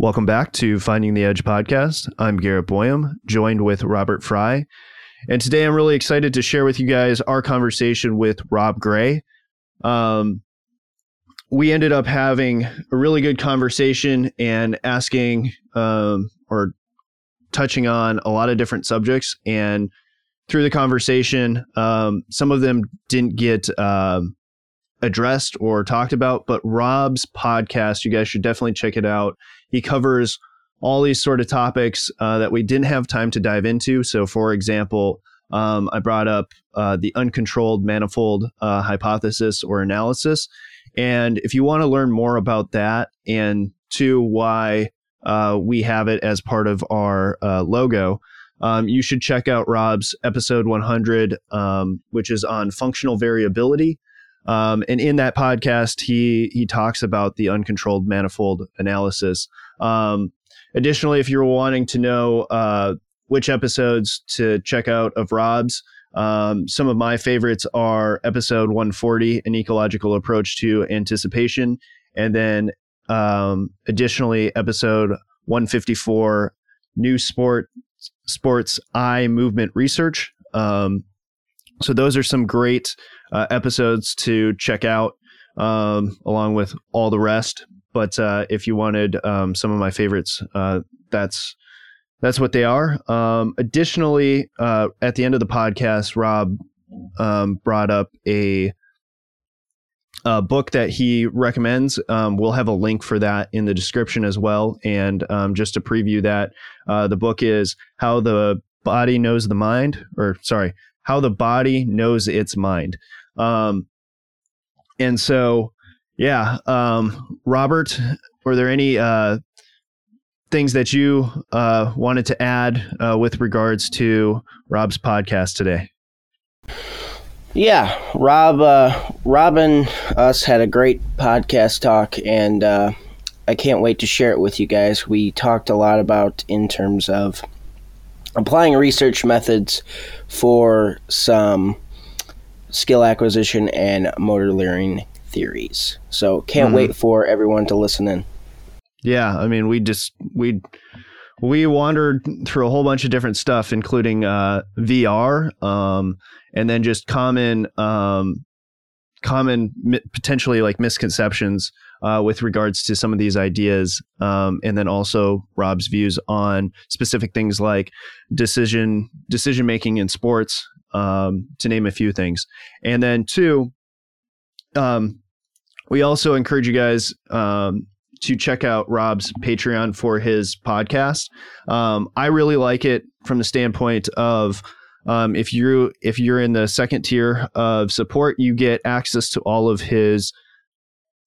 Welcome back to Finding the Edge podcast. I'm Garrett Boyum, joined with Robert Fry. And today I'm really excited to share with you guys our conversation with Rob Gray. Um, we ended up having a really good conversation and asking um, or touching on a lot of different subjects. And through the conversation, um, some of them didn't get um, addressed or talked about, but Rob's podcast, you guys should definitely check it out. He covers all these sort of topics uh, that we didn't have time to dive into. So, for example, um, I brought up uh, the uncontrolled manifold uh, hypothesis or analysis. And if you want to learn more about that and to why uh, we have it as part of our uh, logo, um, you should check out Rob's episode 100, um, which is on functional variability. Um, and in that podcast, he he talks about the uncontrolled manifold analysis. Um, additionally, if you're wanting to know uh, which episodes to check out of Rob's, um, some of my favorites are episode 140, an ecological approach to anticipation, and then um, additionally episode 154, new sport sports eye movement research. Um, so those are some great uh, episodes to check out, um, along with all the rest. But uh, if you wanted um, some of my favorites, uh, that's that's what they are. Um, additionally, uh, at the end of the podcast, Rob um, brought up a, a, book that he recommends. Um, we'll have a link for that in the description as well. And um, just to preview that, uh, the book is How the Body Knows the Mind, or sorry, How the Body Knows Its Mind. Um, and so, yeah, um, Robert, were there any uh, things that you uh, wanted to add uh, with regards to Rob's podcast today? Yeah, Rob, uh, Rob and us had a great podcast talk, and uh, I can't wait to share it with you guys. We talked a lot about in terms of applying research methods for some skill acquisition and motor learning theories. So can't mm-hmm. wait for everyone to listen in. Yeah, I mean, we just we we wandered through a whole bunch of different stuff, including uh, VR, um, and then just common um, common potentially like misconceptions uh, with regards to some of these ideas, um, and then also Rob's views on specific things like decision decision making in sports, um, to name a few things, and then two. Um, we also encourage you guys um, to check out Rob's Patreon for his podcast. Um, I really like it from the standpoint of um, if you if you're in the second tier of support, you get access to all of his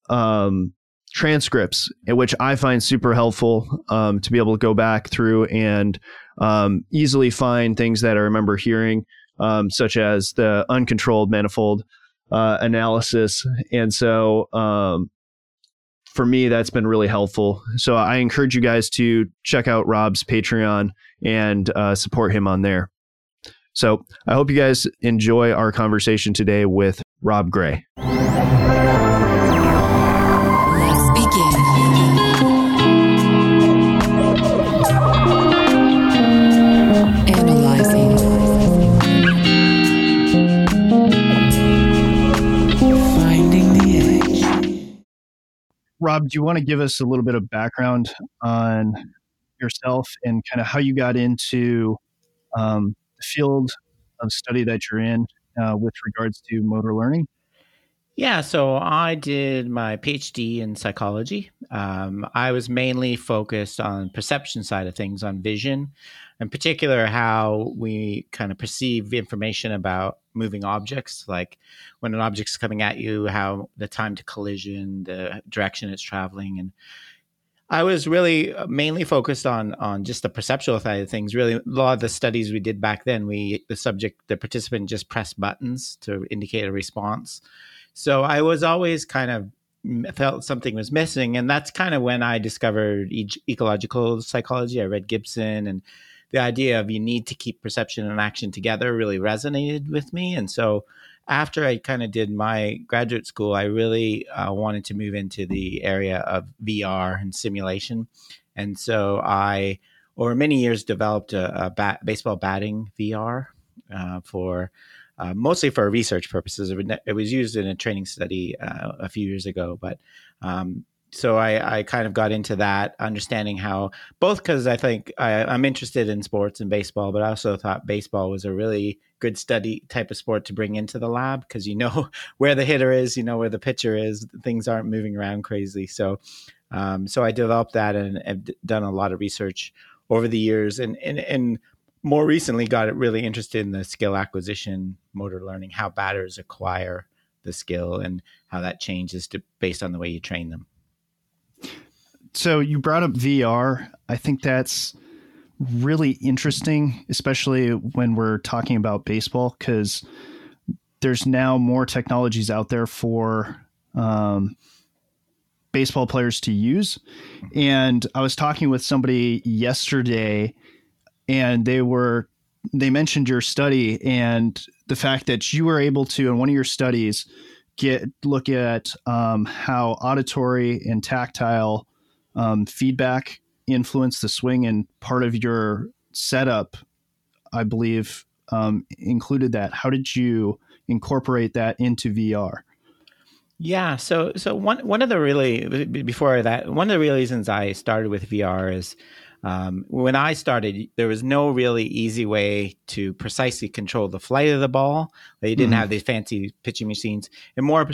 um, transcripts, which I find super helpful um, to be able to go back through and um, easily find things that I remember hearing, um, such as the uncontrolled manifold uh, analysis. And so um, for me, that's been really helpful. So I encourage you guys to check out Rob's Patreon and uh, support him on there. So I hope you guys enjoy our conversation today with Rob Gray. Let's begin. Analyzing. Finding the edge. Rob, do you want to give us a little bit of background on yourself and kind of how you got into um, the field of study that you're in uh, with regards to motor learning? Yeah, so I did my PhD in psychology. Um, I was mainly focused on perception side of things, on vision, in particular, how we kind of perceive information about moving objects, like when an object's coming at you, how the time to collision, the direction it's traveling, and I was really uh, mainly focused on on just the perceptual side of things. Really, a lot of the studies we did back then, we the subject, the participant just pressed buttons to indicate a response so I was always kind of felt something was missing. And that's kind of when I discovered e- ecological psychology. I read Gibson and the idea of you need to keep perception and action together really resonated with me. And so after I kind of did my graduate school, I really uh, wanted to move into the area of VR and simulation. And so I, over many years, developed a, a bat, baseball batting VR uh, for uh, mostly for research purposes. It was used in a training study uh, a few years ago, but um, so I, I, kind of got into that, understanding how both because I think I, am interested in sports and baseball, but I also thought baseball was a really good study type of sport to bring into the lab because you know where the hitter is, you know where the pitcher is, things aren't moving around crazy. So, um, so I developed that and have done a lot of research over the years, and and and more recently got really interested in the skill acquisition, motor learning, how batters acquire the skill, and how that changes to, based on the way you train them so you brought up VR. I think that's really interesting, especially when we're talking about baseball, because there's now more technologies out there for um, baseball players to use. And I was talking with somebody yesterday, and they were they mentioned your study and the fact that you were able to in one of your studies get look at um, how auditory and tactile um, feedback influence the swing, and part of your setup, I believe, um, included that. How did you incorporate that into VR? Yeah, so so one one of the really before that one of the real reasons I started with VR is um, when I started, there was no really easy way to precisely control the flight of the ball. They didn't mm-hmm. have these fancy pitching machines, and more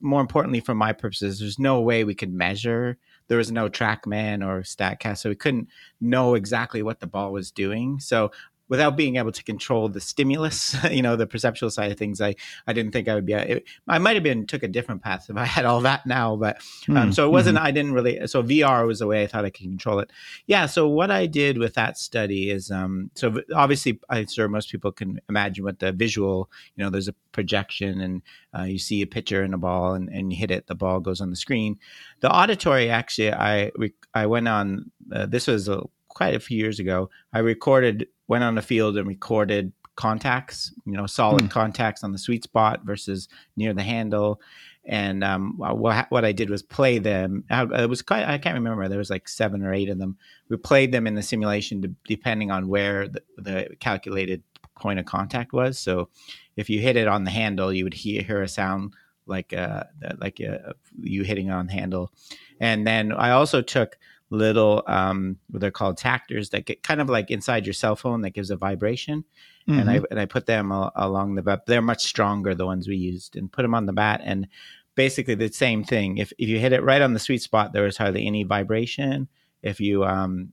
more importantly, for my purposes, there's no way we could measure there was no TrackMan or StatCast, so we couldn't know exactly what the ball was doing. So without being able to control the stimulus, you know, the perceptual side of things, I, I didn't think I would be, it, I might have been took a different path if I had all that now, but, um, mm, so it wasn't, mm-hmm. I didn't really, so VR was the way I thought I could control it. Yeah. So what I did with that study is, um, so obviously I'm sure most people can imagine what the visual, you know, there's a projection and uh, you see a picture and a ball and, and you hit it, the ball goes on the screen. The auditory, actually, I, I went on, uh, this was a, quite a few years ago. I recorded went on the field and recorded contacts, you know, solid mm. contacts on the sweet spot versus near the handle. And um, what, what I did was play them. It was quite, I can't remember. There was like seven or eight of them. We played them in the simulation to, depending on where the, the, calculated point of contact was. So if you hit it on the handle, you would hear, hear a sound like uh, like uh, you hitting on the handle. And then I also took little um what they're called tactors that get kind of like inside your cell phone that gives a vibration. Mm-hmm. and i and i put them along the bat they're much stronger the ones we used and put them on the bat. And basically the same thing if if you hit it right on the sweet spot there was hardly any vibration. If you um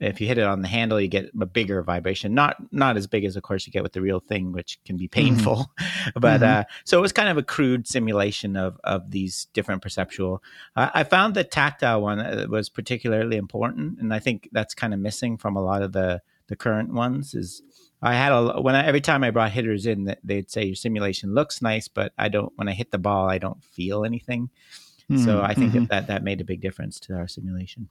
if you hit it on the handle, you get a bigger vibration. Not not as big as, of course, you get with the real thing, which can be mm-hmm. painful. Mm-hmm. but mm-hmm. Uh, so it was kind of a crude simulation of of these different perceptual. Uh, I found the tactile one uh, was particularly important, and I think that's kind of missing from a lot of the the current ones. Is I had a when I, every time I brought hitters in, they'd say your simulation looks nice, but I don't. When I hit the ball, I don't feel anything. Mm-hmm. So I think mm-hmm. that, that that made a big difference to our simulation.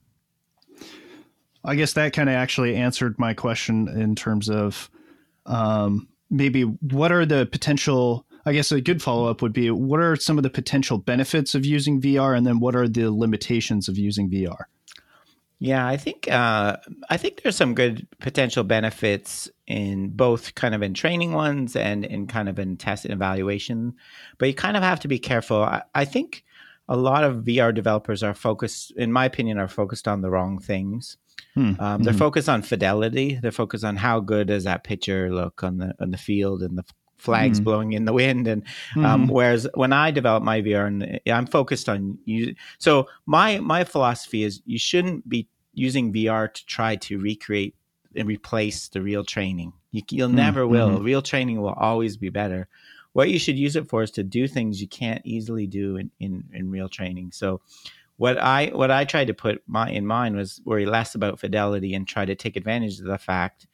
I guess that kind of actually answered my question in terms of um, maybe what are the potential. I guess a good follow up would be what are some of the potential benefits of using VR, and then what are the limitations of using VR? Yeah, I think uh, I think there's some good potential benefits in both kind of in training ones and in kind of in test and evaluation, but you kind of have to be careful. I, I think a lot of VR developers are focused, in my opinion, are focused on the wrong things. Hmm. Um, they're mm-hmm. focused on fidelity. They're focused on how good does that pitcher look on the on the field and the flags mm. blowing in the wind. And um, mm. whereas when I develop my VR, and I'm focused on you. So my my philosophy is you shouldn't be using VR to try to recreate and replace the real training. You, will mm. never will. Mm-hmm. Real training will always be better. What you should use it for is to do things you can't easily do in, in, in real training. So what I what I tried to put my in mind was worry less about fidelity and try to take advantage of the fact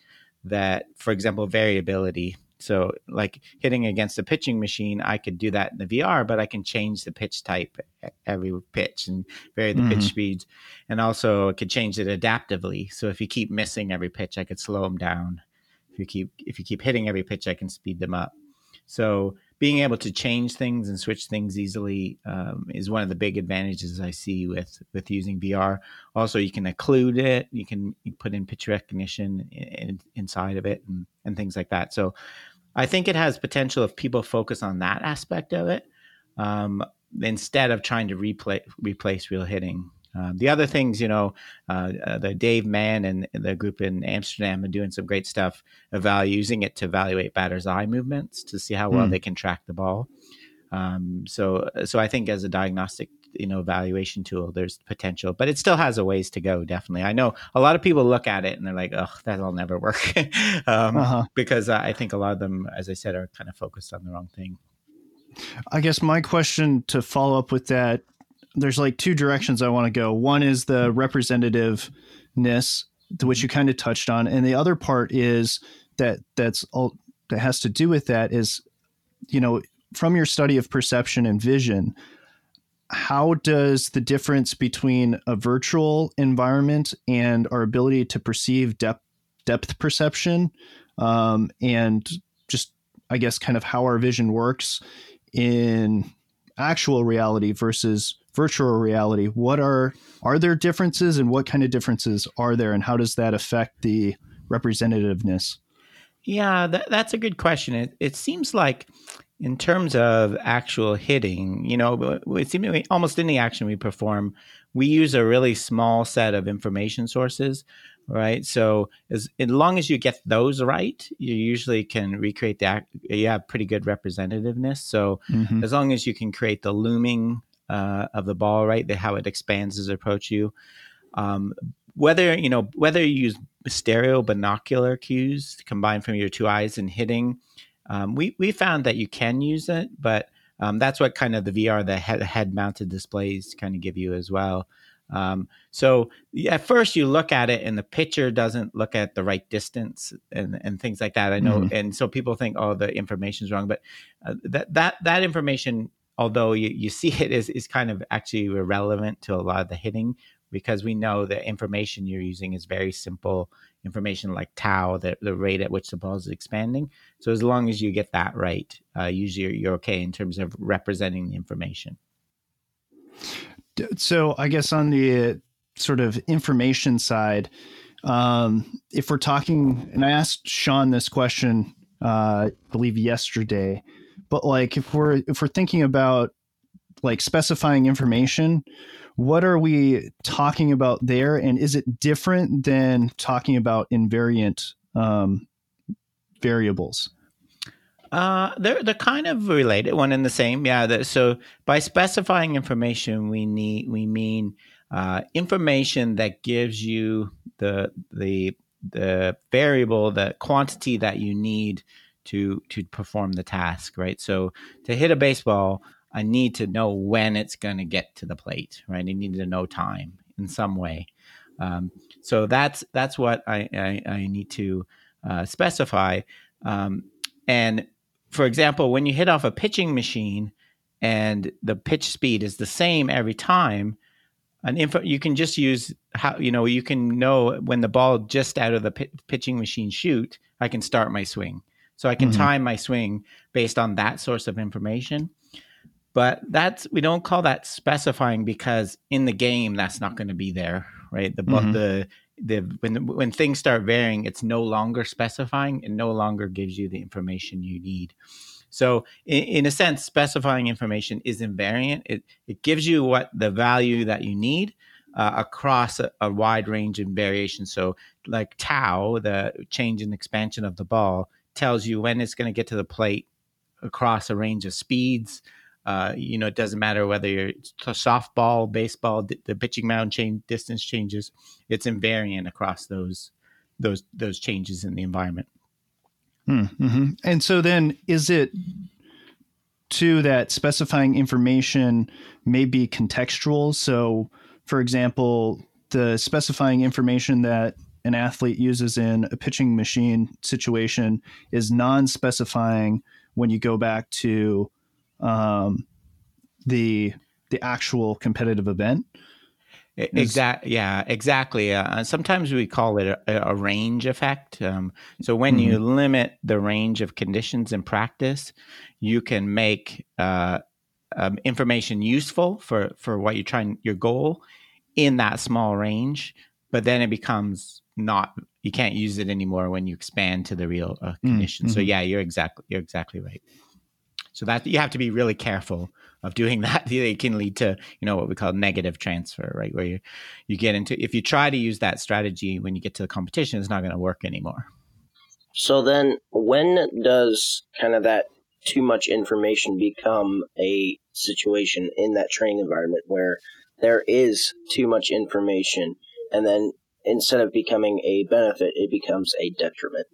that, for example, variability. So, like hitting against a pitching machine, I could do that in the VR, but I can change the pitch type every pitch and vary the mm-hmm. pitch speeds, and also I could change it adaptively. So, if you keep missing every pitch, I could slow them down. If you keep if you keep hitting every pitch, I can speed them up. So being able to change things and switch things easily um, is one of the big advantages I see with with using VR. Also, you can occlude it, you can put in picture recognition in, in, inside of it, and, and things like that. So, I think it has potential if people focus on that aspect of it um, instead of trying to replace replace real hitting. Um, the other things, you know, uh, uh, the Dave Mann and the group in Amsterdam are doing some great stuff, evaluating using it to evaluate batters' eye movements to see how well mm. they can track the ball. Um, so, so I think as a diagnostic, you know, evaluation tool, there's potential, but it still has a ways to go. Definitely, I know a lot of people look at it and they're like, "Oh, that'll never work," um, uh-huh. because I think a lot of them, as I said, are kind of focused on the wrong thing. I guess my question to follow up with that there's like two directions I want to go. One is the representativeness, which you kind of touched on, and the other part is that that's all that has to do with that is, you know, from your study of perception and vision, how does the difference between a virtual environment and our ability to perceive depth depth perception um, and just I guess kind of how our vision works in actual reality versus virtual reality what are are there differences and what kind of differences are there and how does that affect the representativeness? Yeah that, that's a good question. It, it seems like in terms of actual hitting you know it seems almost any action we perform we use a really small set of information sources right? So as, as long as you get those right you usually can recreate that you have pretty good representativeness. So mm-hmm. as long as you can create the looming uh, of the ball, right? The, how it expands as it approach you. Um, whether you know whether you use stereo binocular cues combined from your two eyes and hitting, um, we we found that you can use it, but um, that's what kind of the VR, the head, head mounted displays, kind of give you as well. Um, so at first you look at it and the picture doesn't look at the right distance and, and things like that. I know, mm-hmm. and so people think, oh, the information is wrong, but uh, that that that information although you, you see it is, is kind of actually irrelevant to a lot of the hitting because we know the information you're using is very simple information like tau, the, the rate at which the ball is expanding. So as long as you get that right, uh, usually you're, you're okay in terms of representing the information. So I guess on the sort of information side, um, if we're talking, and I asked Sean this question, uh, I believe yesterday, but like if we're if we're thinking about like specifying information what are we talking about there and is it different than talking about invariant um, variables uh, they're they're kind of related, one and the same. Yeah. so by specifying information, we need we mean uh, information that gives you the the the variable, the quantity that you need to to perform the task, right? So to hit a baseball, I need to know when it's going to get to the plate, right? I need to know time in some way. Um, so that's that's what I I, I need to uh, specify. Um, and for example, when you hit off a pitching machine and the pitch speed is the same every time, an info you can just use how you know you can know when the ball just out of the p- pitching machine shoot. I can start my swing. So I can mm-hmm. time my swing based on that source of information. But that's we don't call that specifying because in the game that's not going to be there, right? The mm-hmm. the the when when things start varying, it's no longer specifying. It no longer gives you the information you need. So, in, in, a sense, specifying information is invariant. It it gives you what the value that you need uh, across a, a, wide range of variations. So, like tau, the change in expansion of the ball, tells you when it's going to get to the plate across a range of speeds. Uh, you know, it doesn't matter whether you're softball, baseball, the pitching mound change distance changes. It's invariant across those those those changes in the environment. Hmm, mm-hmm. And so then, is it to that specifying information may be contextual? So, for example, the specifying information that an athlete uses in a pitching machine situation is non-specifying when you go back to um, the the actual competitive event. Exactly. Yeah, exactly. Uh, sometimes we call it a, a range effect. Um, so when mm-hmm. you limit the range of conditions in practice, you can make uh, um, information useful for for what you're trying your goal in that small range, but then it becomes not you can't use it anymore when you expand to the real uh, mm, condition. Mm-hmm. So yeah, you're exactly you're exactly right. So that you have to be really careful of doing that. It can lead to you know what we call negative transfer, right? Where you you get into if you try to use that strategy when you get to the competition, it's not going to work anymore. So then, when does kind of that too much information become a situation in that training environment where there is too much information and then instead of becoming a benefit, it becomes a detriment.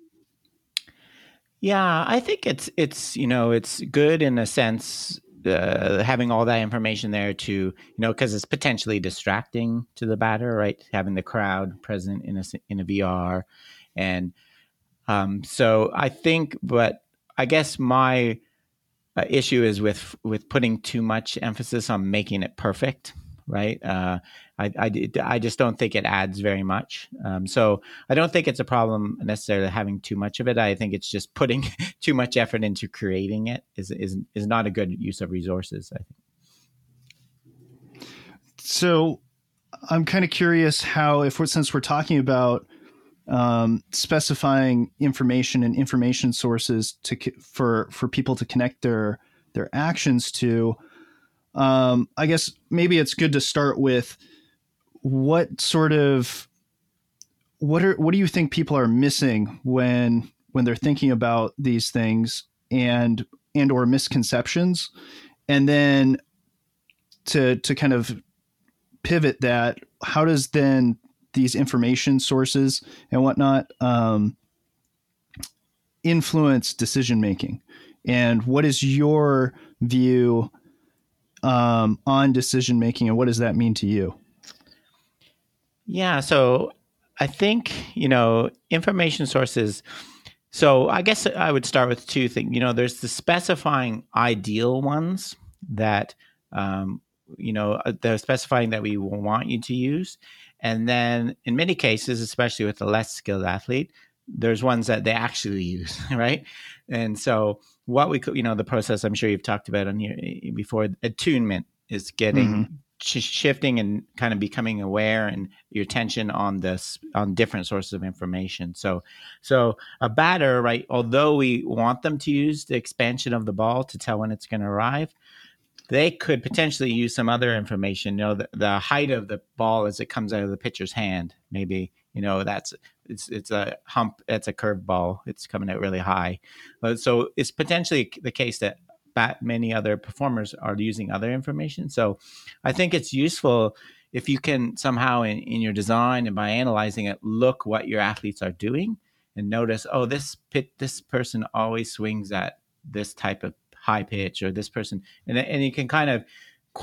Yeah, I think it's it's you know it's good in a sense uh, having all that information there to you know because it's potentially distracting to the batter, right? Having the crowd present in a in a VR, and um, so I think, but I guess my uh, issue is with with putting too much emphasis on making it perfect right? Uh, I, I, I, just don't think it adds very much. Um, so I don't think it's a problem necessarily having too much of it. I think it's just putting too much effort into creating it is, is, is not a good use of resources, I think. So I'm kind of curious how, if we're, since we're talking about um, specifying information and information sources to for for people to connect their their actions to, um, I guess maybe it's good to start with what sort of what are what do you think people are missing when when they're thinking about these things and and or misconceptions and then to to kind of pivot that how does then these information sources and whatnot um, influence decision making and what is your view um, on decision making, and what does that mean to you? Yeah, so I think you know information sources. So I guess I would start with two things. You know, there's the specifying ideal ones that um, you know uh, they're specifying that we want you to use, and then in many cases, especially with the less skilled athlete, there's ones that they actually use, right? And so what we could, you know, the process I'm sure you've talked about on here eh, before, attunement is getting mm-hmm. Sh- shifting and kind of becoming aware and your attention on this on different sources of information. So, so a batter, right? Although we want them to use the expansion of the ball to tell when it's going to arrive, they could potentially use some other information. You know, the, the height of the ball as it comes out of the pitcher's hand. Maybe you know that's it's it's a hump. It's a curved ball. It's coming out really high. Uh, so it's potentially the case that many other performers are using other information. So I think it's useful if you can somehow in, in your design and by analyzing it, look what your athletes are doing and notice, oh, this pit, this person always swings at this type of high pitch or this person, and and you can kind of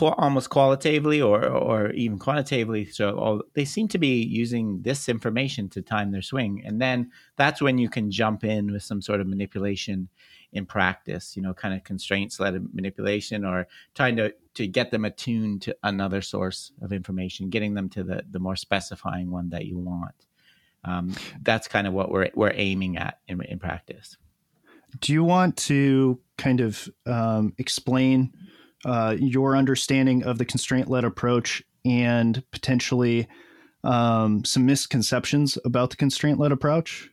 almost qualitatively or or even quantitatively. So oh, they seem to be using this information to time their swing, and then that's when you can jump in with some sort of manipulation in practice. You know, kind of constraints led manipulation or trying to to get them attuned to another source of information, getting them to the the more specifying one that you want. Um, that's kind of what we're we're aiming at in, in practice. Do you want to kind of um, explain? uh, your understanding of the constraint led approach and potentially um, some misconceptions about the constraint led approach?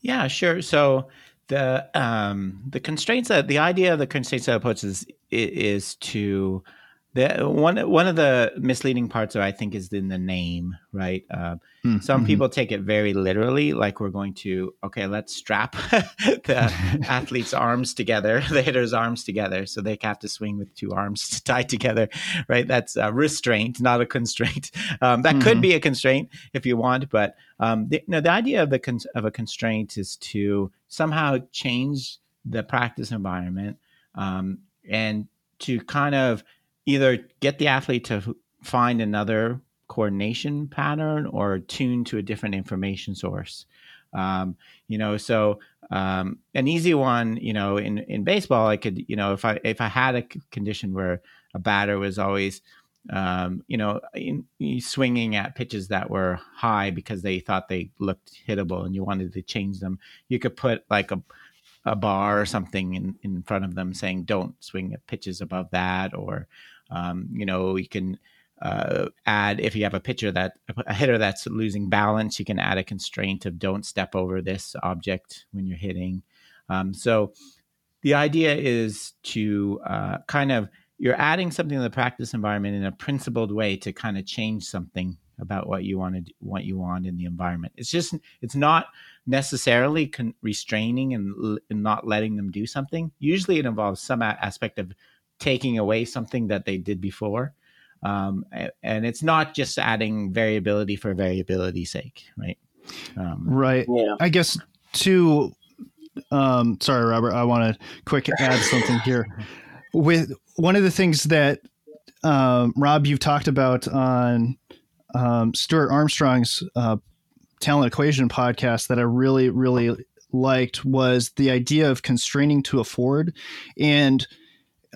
Yeah, sure. So the um, the constraints that the idea of the constraints led approach is is to the one one of the misleading parts of I think is in the name, right? Uh, mm, some mm-hmm. people take it very literally, like we're going to okay, let's strap the athlete's arms together, the hitter's arms together, so they have to swing with two arms tied together, right? That's a restraint, not a constraint. Um, that mm-hmm. could be a constraint if you want, but um, the, know, the idea of the con- of a constraint is to somehow change the practice environment um, and to kind of either get the athlete to find another coordination pattern or tune to a different information source. Um, you know, so um, an easy one, you know, in, in baseball, I could, you know, if I if I had a condition where a batter was always um, you know, in, in swinging at pitches that were high because they thought they looked hittable and you wanted to change them. You could put like a a bar or something in, in front of them saying don't swing at pitches above that or um, you know you can uh, add if you have a pitcher that a hitter that's losing balance you can add a constraint of don't step over this object when you're hitting um, so the idea is to uh, kind of you're adding something to the practice environment in a principled way to kind of change something about what you want to what you want in the environment. It's just it's not necessarily con- restraining and, and, not letting them do something. Usually, it involves some a- aspect of taking away something that they did before, um, and it's not just adding variability for variability's sake, right? Um, right. Yeah. I guess to um, sorry, Robert, I want to quick add something here. With one of the things that um, Rob, you've talked about on um, Stuart Armstrong's uh, Talent Equation podcast that I really, really liked was the idea of constraining to afford. And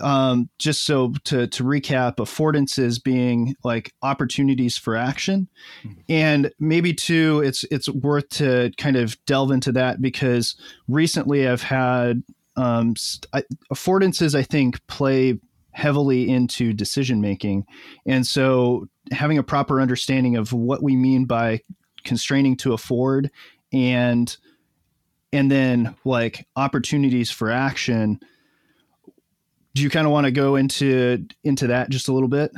um, just so to, to recap, affordances being like opportunities for action, mm-hmm. and maybe too, it's it's worth to kind of delve into that because recently I've had um, I, affordances. I think play heavily into decision making, and so having a proper understanding of what we mean by constraining to afford and and then like opportunities for action do you kind of want to go into into that just a little bit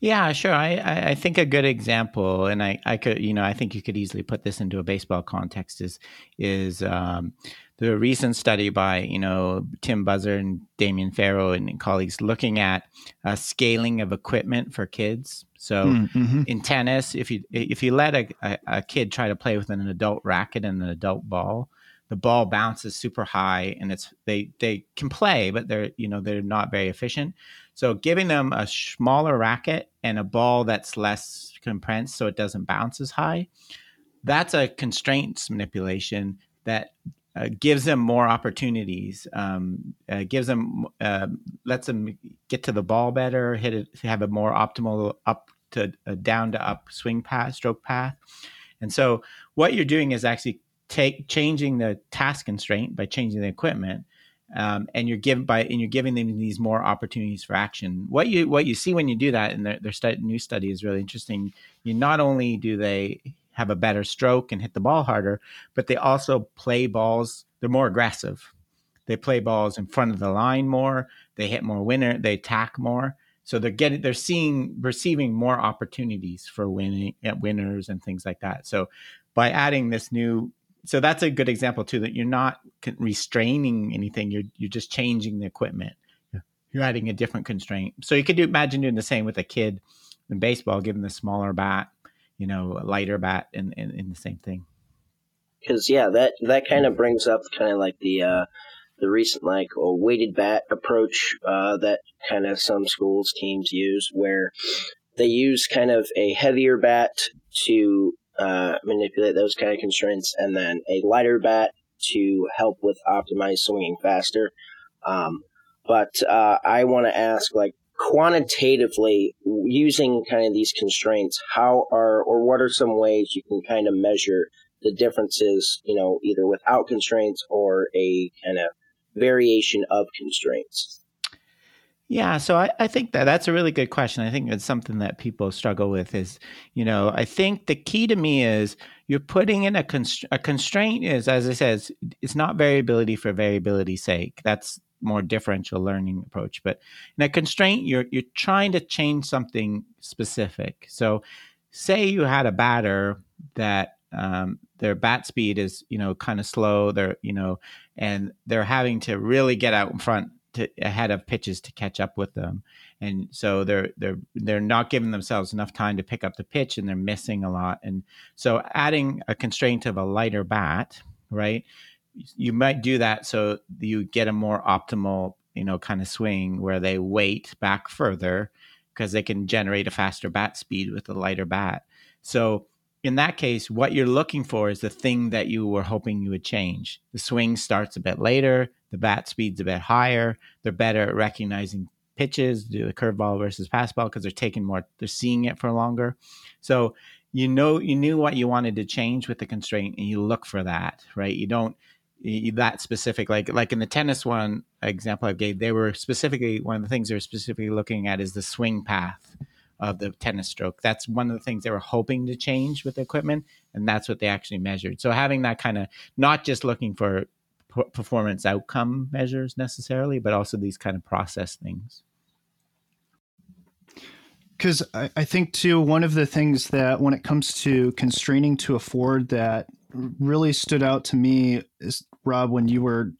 yeah sure i i think a good example and i i could you know i think you could easily put this into a baseball context is is um, the recent study by you know Tim Buszard and Damien Farrow and colleagues looking at uh, scaling of equipment for kids. So mm-hmm. in tennis, if you if you let a, a, a, kid try to play with an adult racket and an adult ball, the ball bounces super high and it's they they can play, but they're you know they're not very efficient. So giving them a smaller racket and a ball that's less compressed so it doesn't bounce as high, that's a constraints manipulation that uh, gives them more opportunities, um, uh, gives them, uh, lets them get to the ball better, hit it, have a more optimal up to uh, down to up swing path, stroke path. And so what you're doing is actually take changing the task constraint by changing the equipment. Um, and you're giving by and you're giving them these more opportunities for action. What you what you see when you do that, and their, their stu- new study is really interesting. You not only do they have a better stroke and hit the ball harder, but they also play balls. They're more aggressive. They play balls in front of the line more. They hit more winner. They attack more. So they're getting, they're seeing, receiving more opportunities for winning at winners and things like that. So by adding this new, so that's a good example too. That you're not restraining anything. You're you're just changing the equipment. You're adding a different constraint. So you could do, imagine doing the same with a kid in baseball, given the smaller bat you know, a lighter bat in, in, in the same thing. Because yeah, that that kind of brings up kind of like the uh, the recent like a weighted bat approach uh, that kind of some schools teams use, where they use kind of a heavier bat to uh, manipulate those kind of constraints, and then a lighter bat to help with optimized swinging faster. Um, but uh, I want to ask, like, quantitatively using kind of these constraints how are or what are some ways you can kind of measure the differences you know either without constraints or a kind of variation of constraints yeah, so I, I think that that's a really good question. I think it's something that people struggle with. Is you know, I think the key to me is you're putting in a const- a constraint is as I said, it's not variability for variability's sake. That's more differential learning approach. But in a constraint, you're you're trying to change something specific. So, say you had a batter that um, their bat speed is you know kind of slow. They're you know, and they're having to really get out in front to ahead of pitches to catch up with them, and so they're they're they're not giving themselves enough time to pick up the pitch, and they're missing a lot. And so, adding a constraint of a lighter bat, right? you might do that so you get a more optimal you know kind of swing where they wait back further because they can generate a faster bat speed with a lighter bat so in that case what you're looking for is the thing that you were hoping you would change the swing starts a bit later the bat speed's a bit higher they're better at recognizing pitches, do the curveball versus fastball because they're taking more, they're seeing it for longer. So you know, you knew what you wanted to change with the constraint, and you look for that, right? You don't that specific like like in the tennis one example I gave, they were specifically one of the things they were specifically looking at is the swing path of the tennis stroke. That's one of the things they were hoping to change with the equipment, and that's what they actually measured. So having that kind of not just looking for performance outcome measures necessarily, but also these kind of process things. Because I, I think too, one of the things that when it comes to constraining to afford that really stood out to me is Rob when you were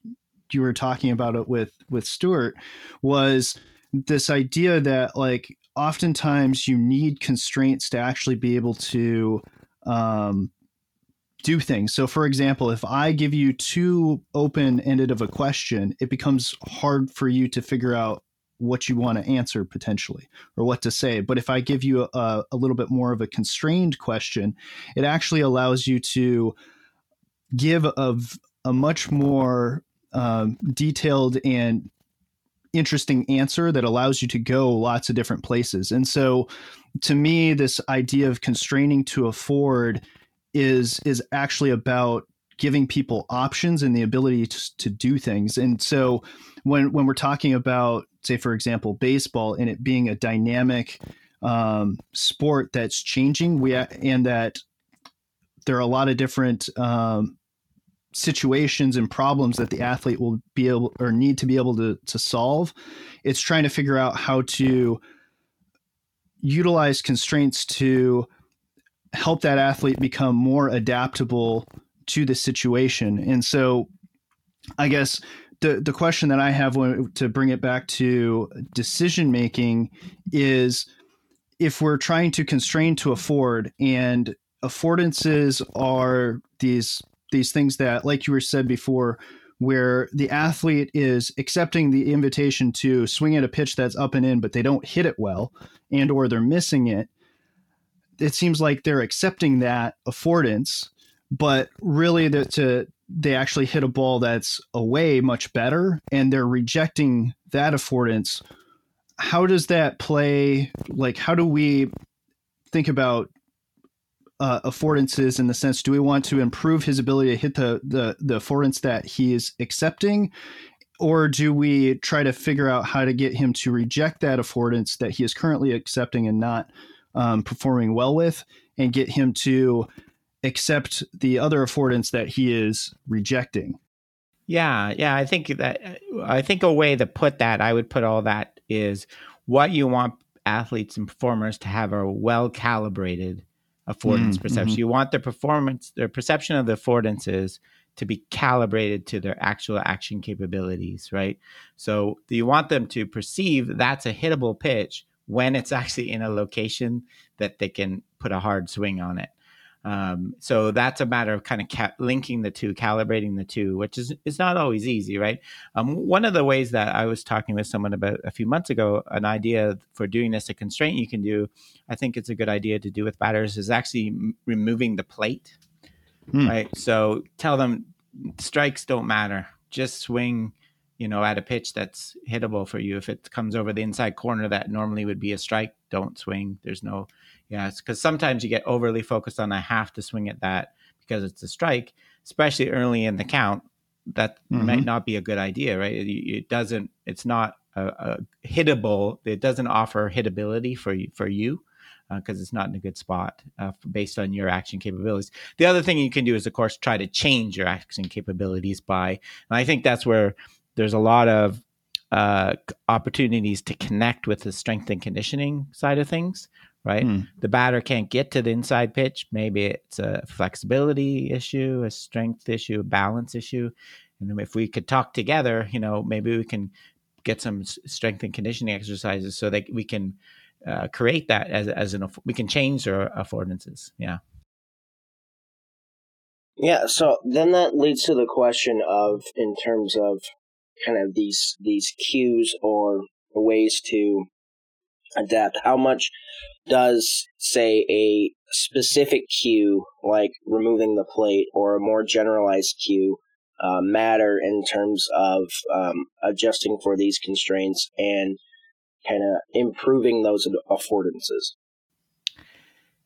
you were talking about it with with Stuart was this idea that like oftentimes you need constraints to actually be able to um, do things. So, for example, if I give you too open ended of a question, it becomes hard for you to figure out what you want to answer potentially or what to say. But if I give you a, a little bit more of a constrained question, it actually allows you to give a, a much more um, detailed and interesting answer that allows you to go lots of different places. And so to me, this idea of constraining to afford is is actually about giving people options and the ability to, to do things. And so when when we're talking about, say, for example, baseball and it being a dynamic um, sport that's changing, we and that there are a lot of different um, situations and problems that the athlete will be able or need to be able to to solve. It's trying to figure out how to utilize constraints to help that athlete become more adaptable to the situation. And so I guess the the question that I have when, to bring it back to decision making is if we're trying to constrain to afford and affordances are these these things that, like you were said before, where the athlete is accepting the invitation to swing at a pitch that's up and in, but they don't hit it well, and or they're missing it. It seems like they're accepting that affordance, but really that to they actually hit a ball that's away much better, and they're rejecting that affordance. How does that play? Like, how do we think about uh, affordances in the sense do we want to improve his ability to hit the the the affordance that he is accepting? Or do we try to figure out how to get him to reject that affordance that he is currently accepting and not um, performing well with and get him to accept the other affordance that he is rejecting? Yeah yeah i think that i think a way to put that i would put all that is what you want athletes and performers to have are well calibrated affordance mm, perception. Mm-hmm. You want their performance, their perception of the affordances to be calibrated to their actual action capabilities, right? So do you want them to perceive that's a hittable pitch when it's actually in a location that they can put a hard swing on it. Um, so that's a matter of kind of ca- linking the two, calibrating the two, which is it's not always easy, right? Um, one of the ways that I was talking with someone about a few months ago, an idea for doing this, a constraint you can do, I think it's a good idea to do with batters, is actually m- removing the plate, hmm. right? So tell them strikes don't matter, just swing you know, at a pitch that's hittable for you. If it comes over the inside corner that normally would be a strike, don't swing. There's no, yeah, because sometimes you get overly focused on I have to swing at that because it's a strike, especially early in the count. That mm-hmm. might not be a good idea, right? It, it doesn't. It's not a, a, hittable. It doesn't offer hittability for you for you because uh, it's not in a good spot uh, based on your action capabilities. The other thing you can do is, of course, try to change your action capabilities by, and I think that's where there's a lot of uh, opportunities to connect with the strength and conditioning side of things, right? Hmm. The batter can't get to the inside pitch. Maybe it's a flexibility issue, a strength issue, a balance issue. And if we could talk together, you know, maybe we can get some strength and conditioning exercises so that we can uh, create that as, as an, we can change our affordances. Yeah. Yeah. So then that leads to the question of, in terms of kind of these these cues or ways to adapt how much does say a specific cue like removing the plate or a more generalized cue uh, matter in terms of um, adjusting for these constraints and kind of improving those affordances?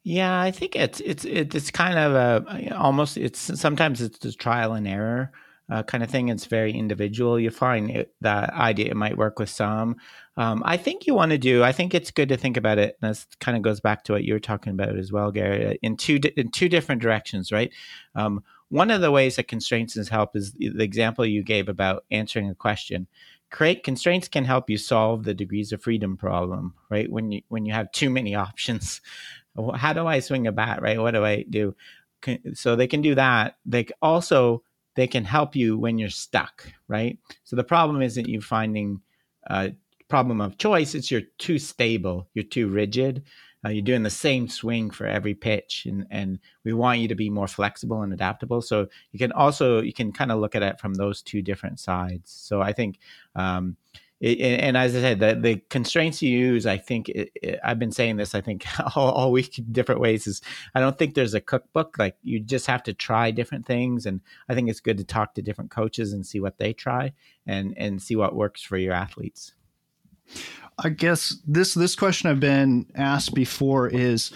Yeah, I think it's it's it's kind of a almost it's sometimes it's a trial and error uh, kind of thing. It's very individual. You find it, that idea it might work with some. Um, I think you want to do. I think it's good to think about it. And this kind of goes back to what you were talking about as well, Gary. Uh, in two in two different directions, right? Um, one of the ways that constraints help is the example you gave about answering a question. Create constraints can help you solve the degrees of freedom problem, right? When you when you have too many options, how do I swing a bat, right? What do I do? So they can do that. They also they can help you when you're stuck, right? So the problem isn't you finding a problem of choice, it's you're too stable, you're too rigid. Uh, you're doing the same swing for every pitch and, and we want you to be more flexible and adaptable so you can also you can kind of look at it from those two different sides so i think um, it, and as I said, the, the constraints you use, I think it, I've been saying this, I think all, all week in different ways is I don't think there's a cookbook. Like you just have to try different things. And I think it's good to talk to different coaches and see what they try and, and see what works for your athletes. I guess this, this question I've been asked before is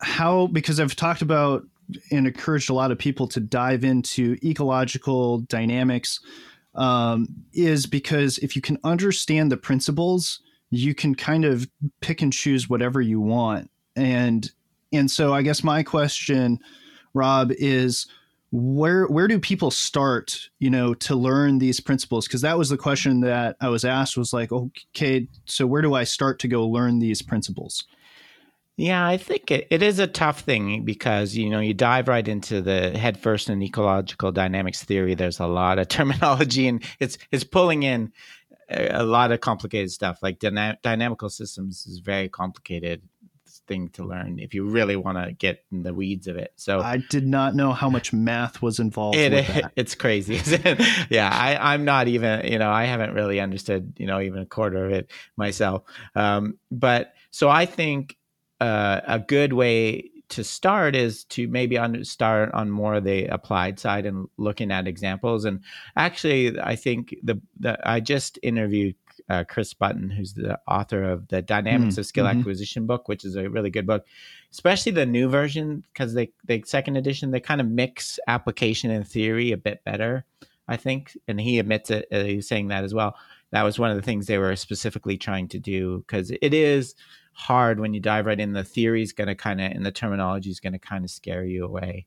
how, because I've talked about and encouraged a lot of people to dive into ecological dynamics um, is because if you can understand the principles, you can kind of pick and choose whatever you want. And and so I guess my question, Rob, is where where do people start you know to learn these principles because that was the question that i was asked was like okay so where do i start to go learn these principles yeah, I think it, it is a tough thing because you know you dive right into the head first in ecological dynamics theory. There's a lot of terminology and it's it's pulling in a, a lot of complicated stuff. Like dyna- dynamical systems is very complicated thing to learn if you really want to get in the weeds of it. So I did not know how much math was involved. It, it it's crazy. yeah, I, I'm not even you know I haven't really understood you know even a quarter of it myself. Um, but so I think uh, a good way to start is to maybe on, start on more of the applied side and looking at examples. And actually, I think the, the I just interviewed uh, Chris Button, who's the author of the Dynamics mm, of Skill mm-hmm. Acquisition book, which is a really good book, especially the new version because they the second edition they kind of mix application and theory a bit better, I think. And he admits it; uh, he's saying that as well. That was one of the things they were specifically trying to do because it is hard when you dive right in. The theory is going to kind of, and the terminology is going to kind of scare you away.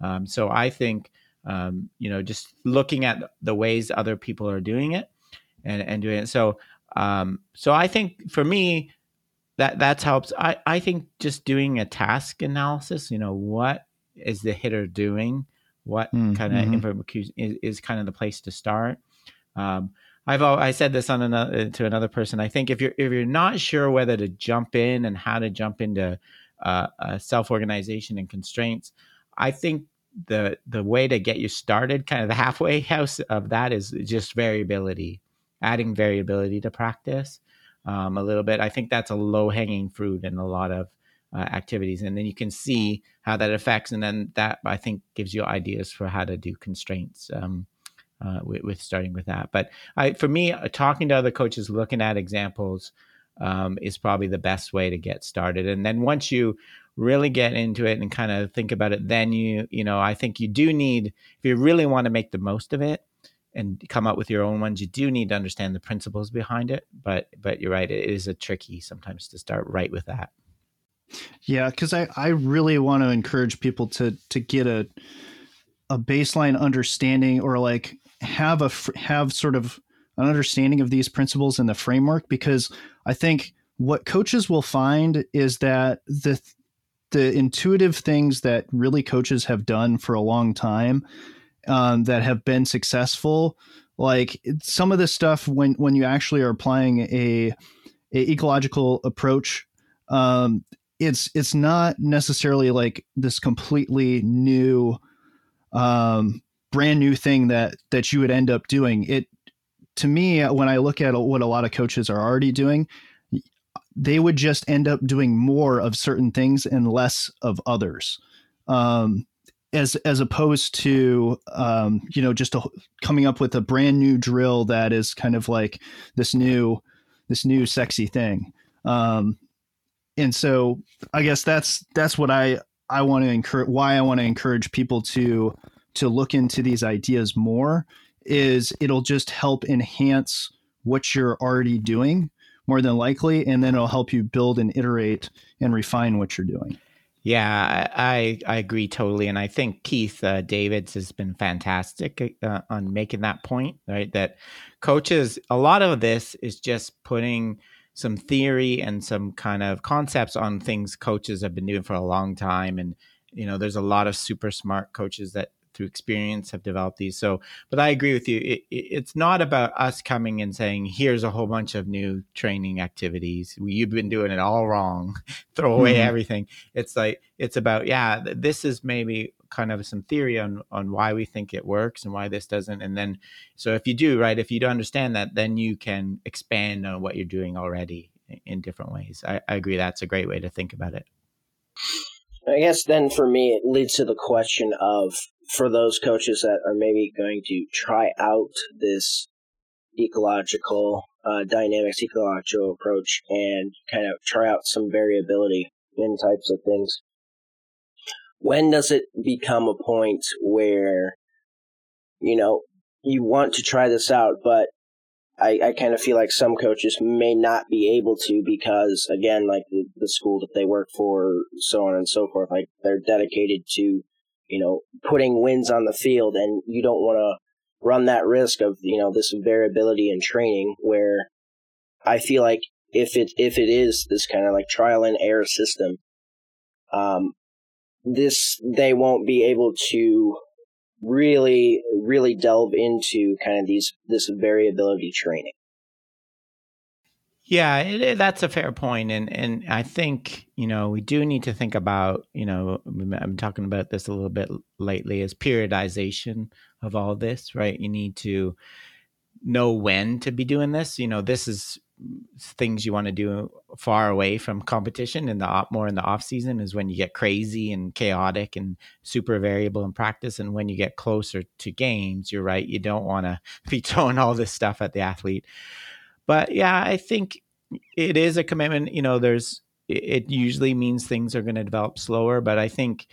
Um, so I think, um, you know, just looking at the ways other people are doing it and, and doing it. So, um, so I think for me, that that's helps. I, I think just doing a task analysis, you know, what is the hitter doing? What mm, kind of mm-hmm. is, is kind of the place to start? Um, I've I said this on another uh, to another person. I think if you're if you're not sure whether to jump in and how to jump into uh, uh, self organization and constraints, I think the the way to get you started, kind of the halfway house of that, is just variability, adding variability to practice um, a little bit. I think that's a low hanging fruit in a lot of uh, activities, and then you can see how that affects, and then that I think gives you ideas for how to do constraints. Um, uh, with, with, starting with that. But I, for me, uh, talking to other coaches, looking at examples um, is probably the best way to get started. And then once you really get into it and kind of think about it, then you, you know, I think you do need, if you really want to make the most of it and come up with your own ones, you do need to understand the principles behind it. But, but you're right, it is a tricky sometimes to start right with that. Yeah, because I, I really want to encourage people to to get a a baseline understanding or like have a have sort of an understanding of these principles in the framework because I think what coaches will find is that the the intuitive things that really coaches have done for a long time um, that have been successful like some of this stuff when when you actually are applying a, a ecological approach um, it's it's not necessarily like this completely new um, brand new thing that that you would end up doing it to me when i look at what a lot of coaches are already doing they would just end up doing more of certain things and less of others um, as as opposed to um, you know just a, coming up with a brand new drill that is kind of like this new this new sexy thing. Um, and so I guess that's that's what I I want to encourage why I want to encourage people to to look into these ideas more is it'll just help enhance what you're already doing more than likely and then it'll help you build and iterate and refine what you're doing. Yeah, I I agree totally, and I think Keith uh, Davids has been fantastic uh, on making that point. Right, that coaches a lot of this is just putting some theory and some kind of concepts on things coaches have been doing for a long time, and you know, there's a lot of super smart coaches that through experience have developed these. So, but I agree with you. It, it, it's not about us coming and saying, "Here's a whole bunch of new training activities. You've been doing it all wrong. Throw away mm-hmm. everything." It's like it's about, yeah, this is maybe kind of some theory on on why we think it works and why this doesn't. And then, so if you do right, if you do understand that, then you can expand on what you're doing already in different ways. I, I agree. That's a great way to think about it. I guess then for me, it leads to the question of for those coaches that are maybe going to try out this ecological uh, dynamics, ecological approach, and kind of try out some variability in types of things. When does it become a point where, you know, you want to try this out, but I, I kind of feel like some coaches may not be able to because, again, like the, the school that they work for, so on and so forth, like they're dedicated to you know, putting wins on the field, and you don't want to run that risk of you know this variability in training where I feel like if it if it is this kind of like trial and error system, um, this they won't be able to really really delve into kind of these this variability training. Yeah, it, that's a fair point, and and I think you know we do need to think about you know I'm talking about this a little bit lately is periodization of all this, right? You need to know when to be doing this. You know, this is things you want to do far away from competition in the more in the off season is when you get crazy and chaotic and super variable in practice and when you get closer to games you're right you don't want to be throwing all this stuff at the athlete but yeah, I think it is a commitment. You know, there's it usually means things are going to develop slower, but I think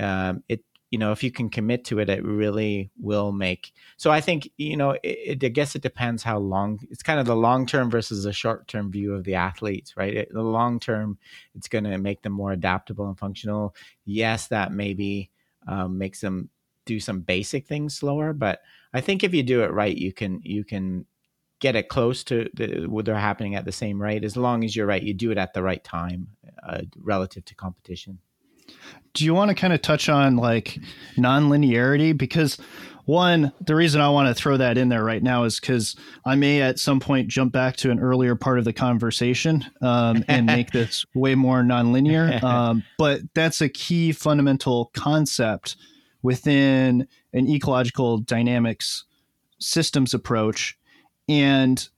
um, it you know if you can commit to it it really will make so i think you know it, it, i guess it depends how long it's kind of the long term versus the short term view of the athletes right it, the long term it's going to make them more adaptable and functional yes that maybe um, makes them do some basic things slower but i think if you do it right you can you can get it close to the, what they're happening at the same rate as long as you're right you do it at the right time uh, relative to competition. Do you want to kind of touch on like non-linearity? Because one the reason i want to throw that in there right now is because i may at some point jump back to an earlier part of the conversation um, and make this way more non-linear um, but that's a key fundamental concept within an ecological dynamics systems approach and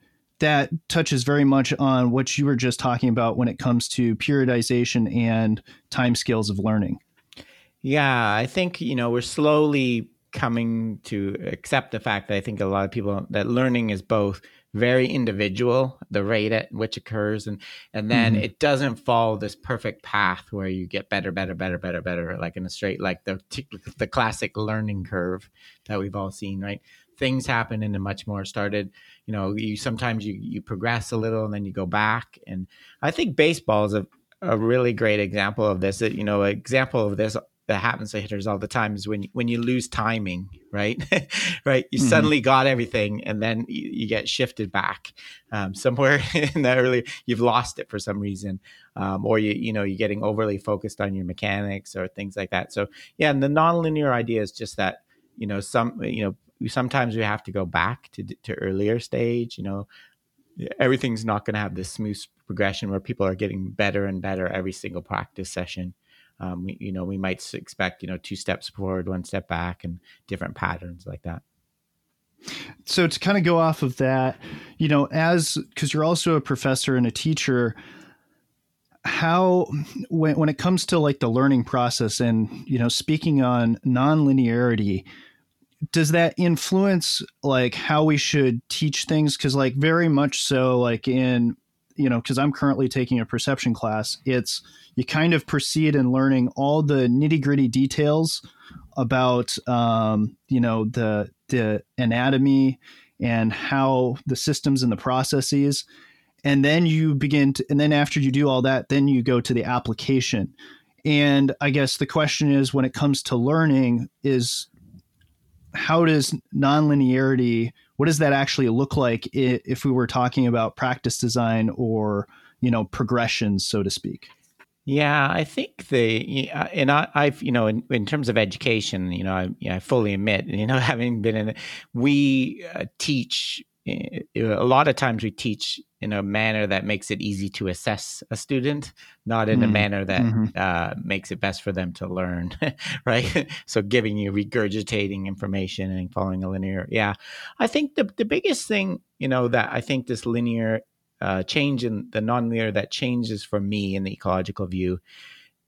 that touches very much on what you were just talking about when it comes to periodization and time scales of learning. Yeah, I think, you know, we're slowly coming to accept the fact that I think a lot of people that learning is both very individual, the rate at which occurs, and and then mm-hmm. it doesn't follow this perfect path where you get better, better, better, better, better, like in a straight, like the the classic learning curve that we've all seen, right? Things happen and much more started you know you sometimes you you progress a little and then you go back and i think baseball is a, a really great example of this you know example of this that happens to hitters all the time is when you, when you lose timing, right? right, you mm-hmm. suddenly got everything, and then you, you get shifted back um, somewhere in the early. You've lost it for some reason, um, or you you know you're getting overly focused on your mechanics or things like that. So yeah, and the nonlinear idea is just that you know some you know sometimes we have to go back to to earlier stage. You know, everything's not going to have this smooth progression where people are getting better and better every single practice session. Um, we, you know, we might expect you know two steps forward, one step back, and different patterns like that. So to kind of go off of that, you know, as because you're also a professor and a teacher, how when when it comes to like the learning process and you know speaking on nonlinearity does that influence like how we should teach things because like very much so like in you know, because I'm currently taking a perception class, it's you kind of proceed in learning all the nitty gritty details about, um, you know, the the anatomy and how the systems and the processes, and then you begin to, and then after you do all that, then you go to the application. And I guess the question is, when it comes to learning, is how does nonlinearity what does that actually look like if we were talking about practice design or you know progressions so to speak? Yeah i think the and I, i've you know in, in, terms of education you know I, I fully admit you know having been in we uh, teach a lot of times we teach in a manner that makes it easy to assess a student, not in mm. a manner that mm-hmm. uh, makes it best for them to learn, right? so giving you regurgitating information and following a linear. Yeah, I think the the biggest thing, you know, that I think this linear uh, change in the nonlinear that changes for me in the ecological view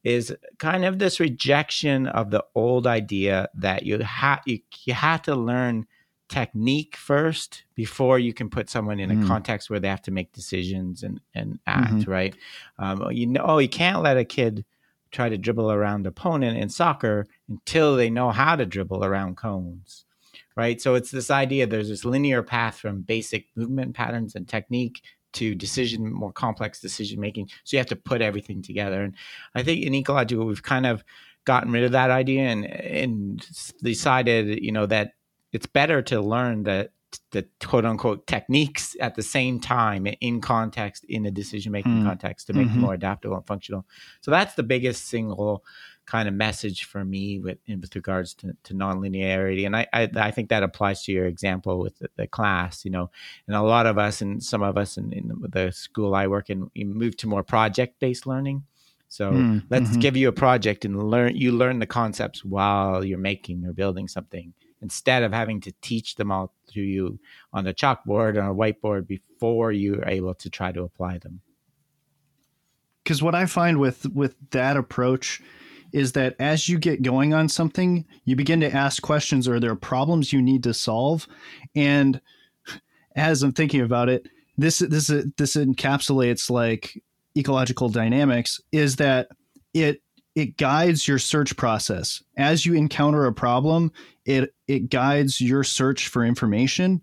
is kind of this rejection of the old idea that you have you, you have to learn technique first before you can put someone in a mm. context where they have to make decisions and, and act mm-hmm. right um, you know oh, you can't let a kid try to dribble around opponent in soccer until they know how to dribble around cones right so it's this idea there's this linear path from basic movement patterns and technique to decision more complex decision making so you have to put everything together and i think in ecological we've kind of gotten rid of that idea and and decided you know that it's better to learn the the quote unquote techniques at the same time in context in a decision making mm. context to make mm-hmm. it more adaptable and functional. So that's the biggest single kind of message for me with with regards to, to nonlinearity, and I, I, I think that applies to your example with the, the, class. You know, and a lot of us and some of us in, in the school I work in, we move to more project based learning. So mm, let's mm-hmm. give you a project and learn. You learn the concepts while you're making or building something instead of having to teach them all to you on a chalkboard or a whiteboard before you're able to try to apply them. Because what i find with with that approach is that as you get going on something you begin to ask questions or there are problems you need to solve? And as i'm thinking about it this this this encapsulates like ecological dynamics is that it it guides your search process. As you encounter a problem it it guides your search for information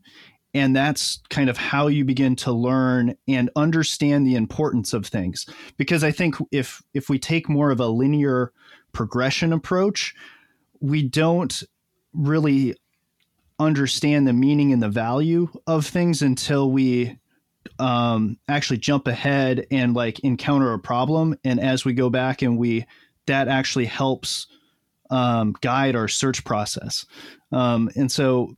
and that's kind of how you begin to learn and understand the importance of things. Because i think if if we take more of a linear progression approach we don't really understand the meaning and the value of things until we um, actually jump ahead and like encounter a problem. And as we go back and we that actually helps um, guide our search process. Um, and so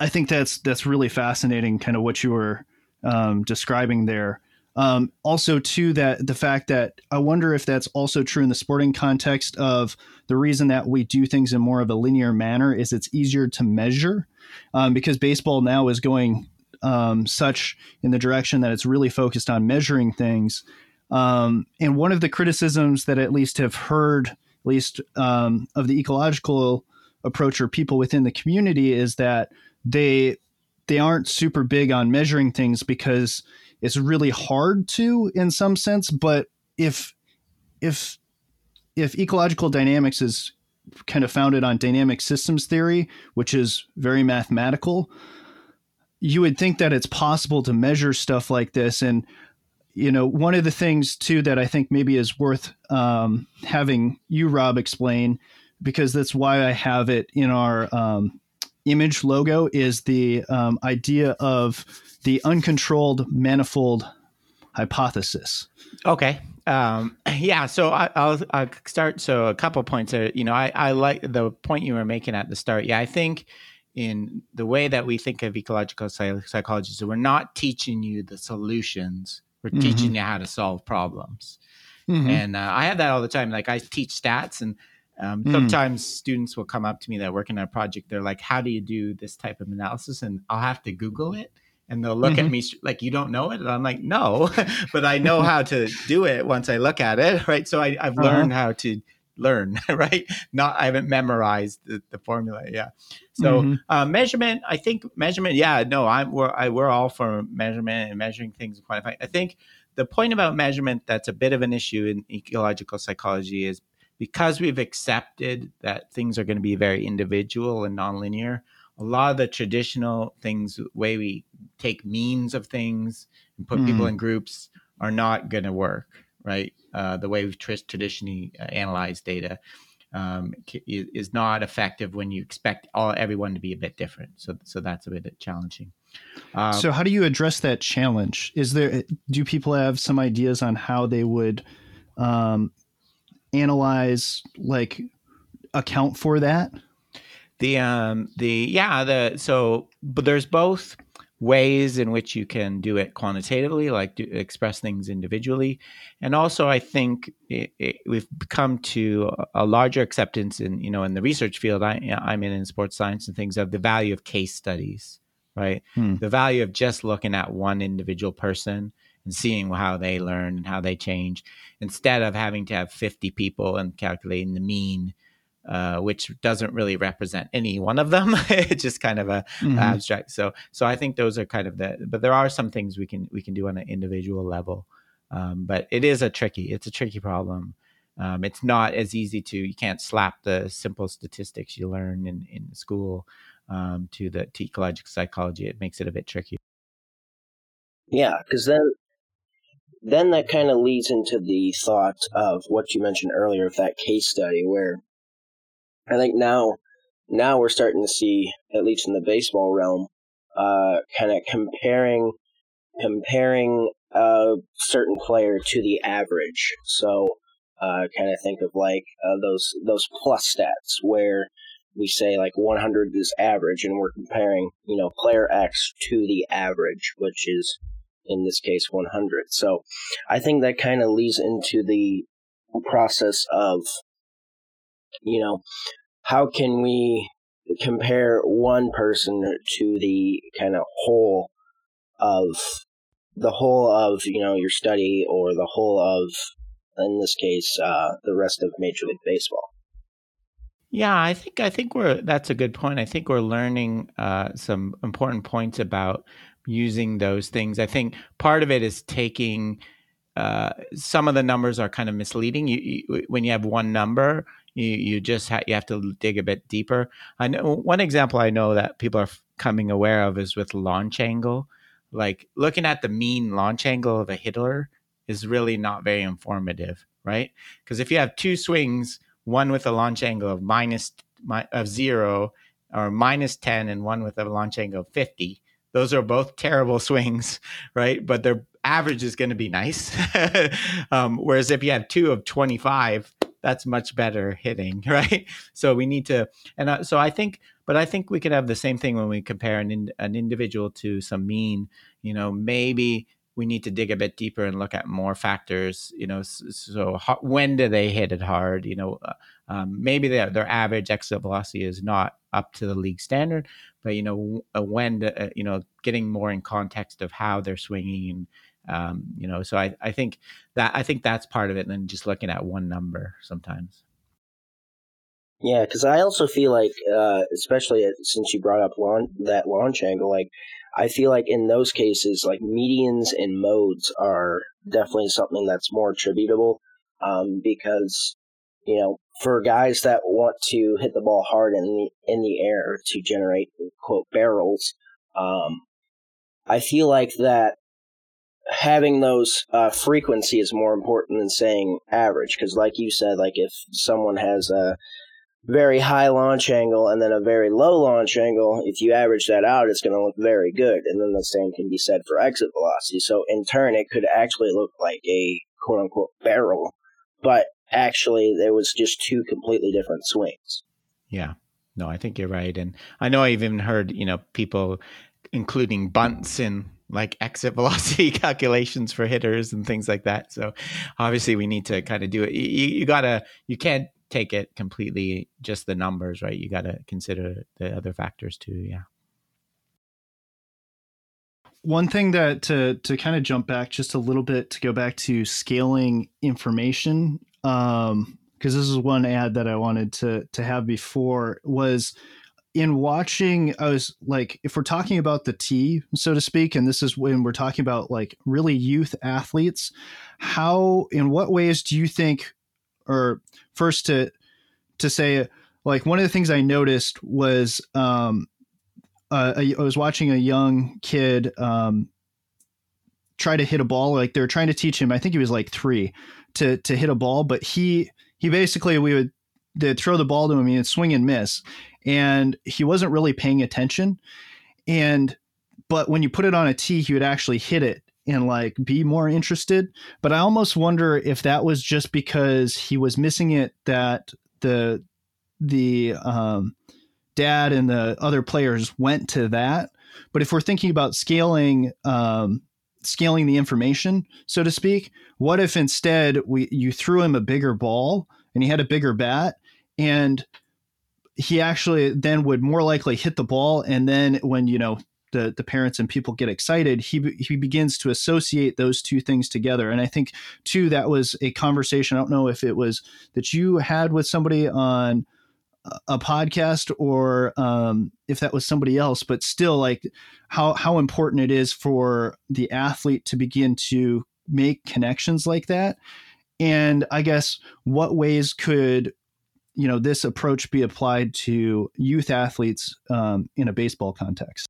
I think that's that's really fascinating, kind of what you were um, describing there. Um, also, too, that the fact that I wonder if that's also true in the sporting context of the reason that we do things in more of a linear manner is it's easier to measure um, because baseball now is going um, such in the direction that it's really focused on measuring things um, and one of the criticisms that at least have heard, at least um, of the ecological approach or people within the community, is that they they aren't super big on measuring things because it's really hard to, in some sense. But if if if ecological dynamics is kind of founded on dynamic systems theory, which is very mathematical, you would think that it's possible to measure stuff like this. And you know, one of the things too that I think maybe is worth um, having you, Rob, explain, because that's why I have it in our um, image logo, is the um, idea of the uncontrolled manifold hypothesis. Okay. Um, yeah. So I, will I'll start. So a couple points there. You know, I, I like the point you were making at the start. Yeah, I think in the way that we think of ecological psychology, so we're not teaching you the solutions we're mm-hmm. teaching you how to solve problems. Mm-hmm. And uh, I have that all the time. Like I teach stats, and um, mm. sometimes students will come up to me that work in a project. They're like, "How do you do this type of analysis?" And I'll have to Google it, and they'll look mm-hmm. at me like, "You don't know it?" And I'm like, "No, but I know how to do it once I look at it." Right. So I, have uh-huh. learned how to learn, right? Not I haven't memorized the, the formula. Yeah. So mm-hmm. uh, measurement, I think measurement. Yeah, no, I'm we're I, we're all for measurement and measuring things and quantifying. I think the point about measurement that's a bit of an issue in ecological psychology is because we've accepted that things are going to be very individual and nonlinear. A lot of the traditional things, way we take means of things and put mm. people in groups, are not going to work right? Uh, the way we've traditionally uh, analyzed data um, is not effective when you expect all everyone to be a bit different. So, so that's a bit challenging. Uh, so, how do you address that challenge? Is there do people have some ideas on how they would um, analyze, like, account for that? The um the yeah the so but there's both ways in which you can do it quantitatively, like do, express things individually. And also, I think it, it, we've come to a larger acceptance in, you know, in the research field I, am in, in sports science and things of the value of case studies, right? Hmm. The value of just looking at one individual person and seeing how they learn and how they change instead of having to have 50 people and calculating the mean uh, which doesn't really represent any one of them. it's just kind of a mm-hmm. abstract. So, so I think those are kind of the. But there are some things we can we can do on an individual level. Um, but it is a tricky. It's a tricky problem. Um, it's not as easy to. You can't slap the simple statistics you learn in in school um, to the to ecological psychology. It makes it a bit tricky. Yeah, because then then that kind of leads into the thought of what you mentioned earlier of that case study where I think now now we're starting to see, at least in the baseball realm, uh, kind of comparing comparing a certain player to the average. So, uh, kind of think of like uh, those those plus stats where we say like 100 is average, and we're comparing you know player X to the average, which is in this case 100. So, I think that kind of leads into the process of you know, how can we compare one person to the kind of whole of the whole of you know your study or the whole of in this case uh, the rest of major league baseball? Yeah i think i think we're that's a good point. I think we're learning uh, some important points about using those things. I think part of it is taking uh, some of the numbers are kind of misleading. You, you, when you have one number, you you just ha- you have to dig a bit deeper. I know one example I know that people are coming aware of is with launch angle. Like looking at the mean launch angle of a hitter is really not very informative, right? Because if you have two swings, one with a launch angle of minus of zero or minus ten, and one with a launch angle of fifty, those are both terrible swings, right? But their average is going to be nice. um, whereas if you have two of 25, that's much better hitting, right? So we need to, and uh, so I think, but I think we could have the same thing when we compare an in, an individual to some mean. You know, maybe we need to dig a bit deeper and look at more factors. You know, so, so how, when do they hit it hard? You know, uh, um, maybe their their average exit velocity is not up to the league standard, but you know, uh, when uh, you know, getting more in context of how they're swinging and um, you know so I, I think that i think that's part of it and then just looking at one number sometimes. Yeah because i also feel like uh, especially since you brought up launch, that launch angle like i feel like in those cases like medians and modes are definitely something that's more attributable um, because you know for guys that want to hit the ball hard in the in the air to generate quote barrels um, i feel like that having those uh, frequency is more important than saying average because like you said like if someone has a very high launch angle and then a very low launch angle if you average that out it's going to look very good. And then the same can be said for exit velocity. So in turn it could actually look like a quote unquote barrel but actually there was just two completely different swings. Yeah. No i think you're right. And i know i've even heard you know people including bunts in like exit velocity calculations for hitters and things like that. So obviously we need to kind of do it. You, you gotta, you can't take it completely just the numbers, right? You got to consider the other factors too. Yeah. One thing that to to kind of jump back just a little bit to go back to scaling information, um, because this is one ad that I wanted to to have before was in watching I was like if we're talking about the T so to speak and this is when we're talking about like really youth athletes how in what ways do you think or first to to say like one of the things I noticed was um uh, I, I was watching a young kid um try to hit a ball like they were trying to teach him I think he was like 3 to to hit a ball but he he basically we would they'd throw the ball to him and swing and miss and he wasn't really paying attention. And but when you put it on a tee he would actually hit it and like be more interested. But i almost wonder if that was just because he was missing it that the the um, dad and the other players went to that. But if we're thinking about scaling um, scaling the information so to speak what if instead we you threw him a bigger ball and he had a bigger bat and he actually then would more likely hit the ball and then when you know the the parents and people get excited he he begins to associate those two things together. And i think too that was a conversation i don't know if it was that you had with somebody on a podcast or um, if that was somebody else but still like how how important it is for the athlete to begin to make connections like that. And i guess what ways could you know this approach be applied to youth athletes um, in a baseball context?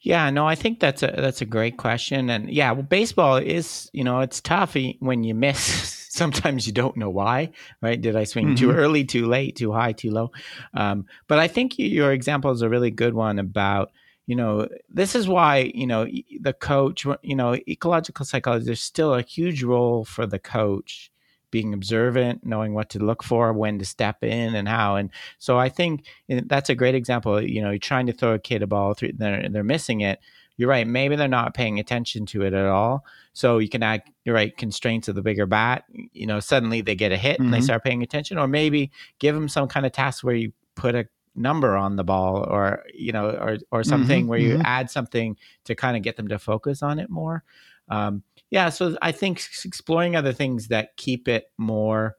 Yeah, no, I think that's a that's a great question, and yeah, well, baseball is you know it's tough when you miss. Sometimes you don't know why, right? Did I swing mm-hmm. too early, too late, too high, too low? Um, but I think your example is a really good one about you know this is why you know the coach you know ecological psychology there's still a huge role for the coach being observant, knowing what to look for, when to step in, and how. And so I think that's a great example. You know, you're trying to throw a kid a ball, through, they're, they're missing it. You're right. Maybe they're not paying attention to it at all. So you can add, you're right, constraints of the bigger bat. You know, suddenly they get a hit mm-hmm. and they mm-hmm. start paying attention, or maybe give them some kind of task where you put a number on the ball or you know or or something mm-hmm, where you mm-hmm. add something to kind of get them to focus on it more um, yeah, so I think exploring other things that keep it more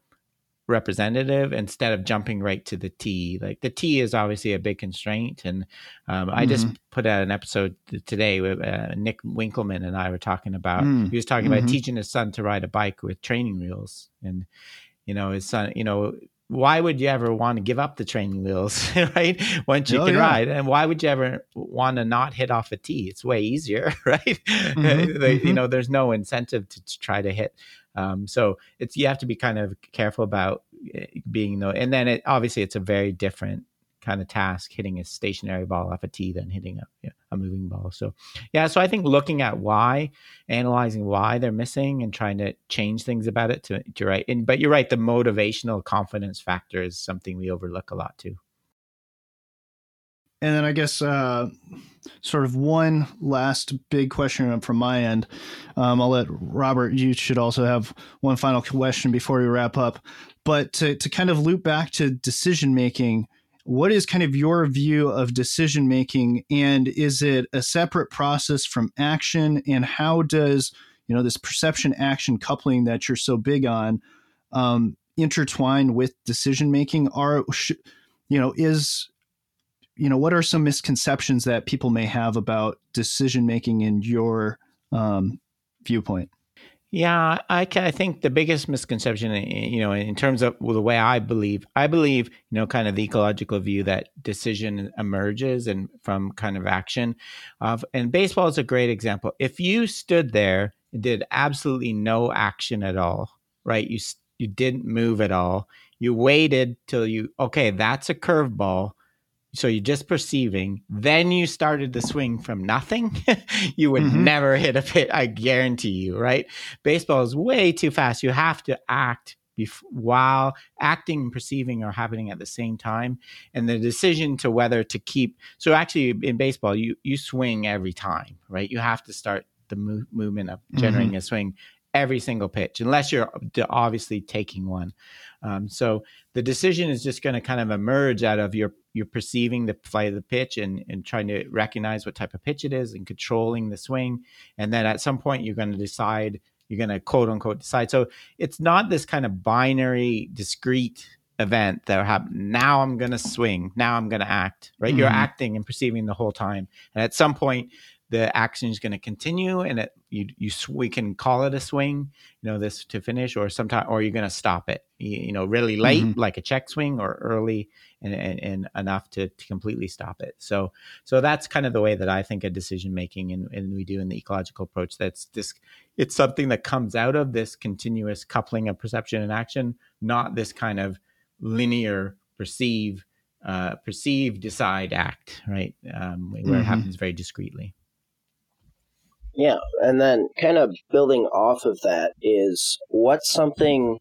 representative instead of jumping right to the T. Like the T is obviously a big constraint, and um, mm-hmm. I just mm-hmm. put out an episode today with uh, Nick Winkelman and I were talking about. Mm-hmm. He was talking mm-hmm. about teaching his son to ride a bike with training wheels, and you know his son, you know why would you ever want to give up the training wheels, right? Once you oh, can yeah. ride, and why would you ever want to not hit off a tee? It's way easier, right? Mm-hmm, mm-hmm. You know, there's no incentive to, to try to hit. Um, so it's you have to be kind of careful about eh, being no, and then it obviously it's a very different kind of task hitting a stationary ball off a tee than hitting a, a moving ball. So, yeah, so I think looking at why, analyzing why they're missing and trying to change things about it to, to right. And, but you're right, the motivational confidence factor is something we overlook a lot too. And then I guess uh, sort of one last big question from my end. Um, I'll let Robert, you should also have one final question before we wrap up. But to, to kind of loop back to decision making, what is kind of your view of decision making? And is it a separate process from action? And how does you know this perception action coupling that you're so big on um, intertwine with decision making? Are you know is you know what are some misconceptions that people may have about decision making in your um, viewpoint yeah, I, can, I think the biggest misconception, eh, eh, you know, in terms of the way I believe, I believe, you know, kind of the ecological view that decision emerges and from kind of action. Of and baseball is a great example. If you stood there and did absolutely no action at all, right? You you didn't move at all. You waited till you okay, that's a curveball so you're just perceiving then you started the swing from nothing. You would mm-hmm. never hit a pit i guarantee you right? Baseball is way too fast. You have to act bef- while acting and perceiving are happening at the same time and the decision to whether to keep so actually in baseball you you swing every time right? You have to start the mo- movement of generating mm-hmm. a swing every single pitch unless you're obviously taking one. Um, so the decision is just going to kind of emerge out of your you're perceiving the flight of the pitch and, and trying to recognize what type of pitch it is and controlling the swing. And then at some point you're going to decide you're going to quote unquote decide. So it's not this kind of binary, discrete event that happen. Now I'm going to swing. Now I'm going to act. Right? Mm-hmm. You're acting and perceiving the whole time, and at some point, the action is going to continue, and it you you we can call it a swing, you know, this to finish, or sometime, or you're going to stop it, you, you, know, really late, mm-hmm. like a check swing, or early and, and, and enough to, to completely stop it. So so that's kind of the way that I think of decision making, and, and we do in the ecological approach. That's this, it's something that comes out of this continuous coupling of perception and action, not this kind of linear perceive, uh, perceive, decide, act, right, um, where mm-hmm. it happens very discreetly. Yeah, and then kind of building off of that is what's something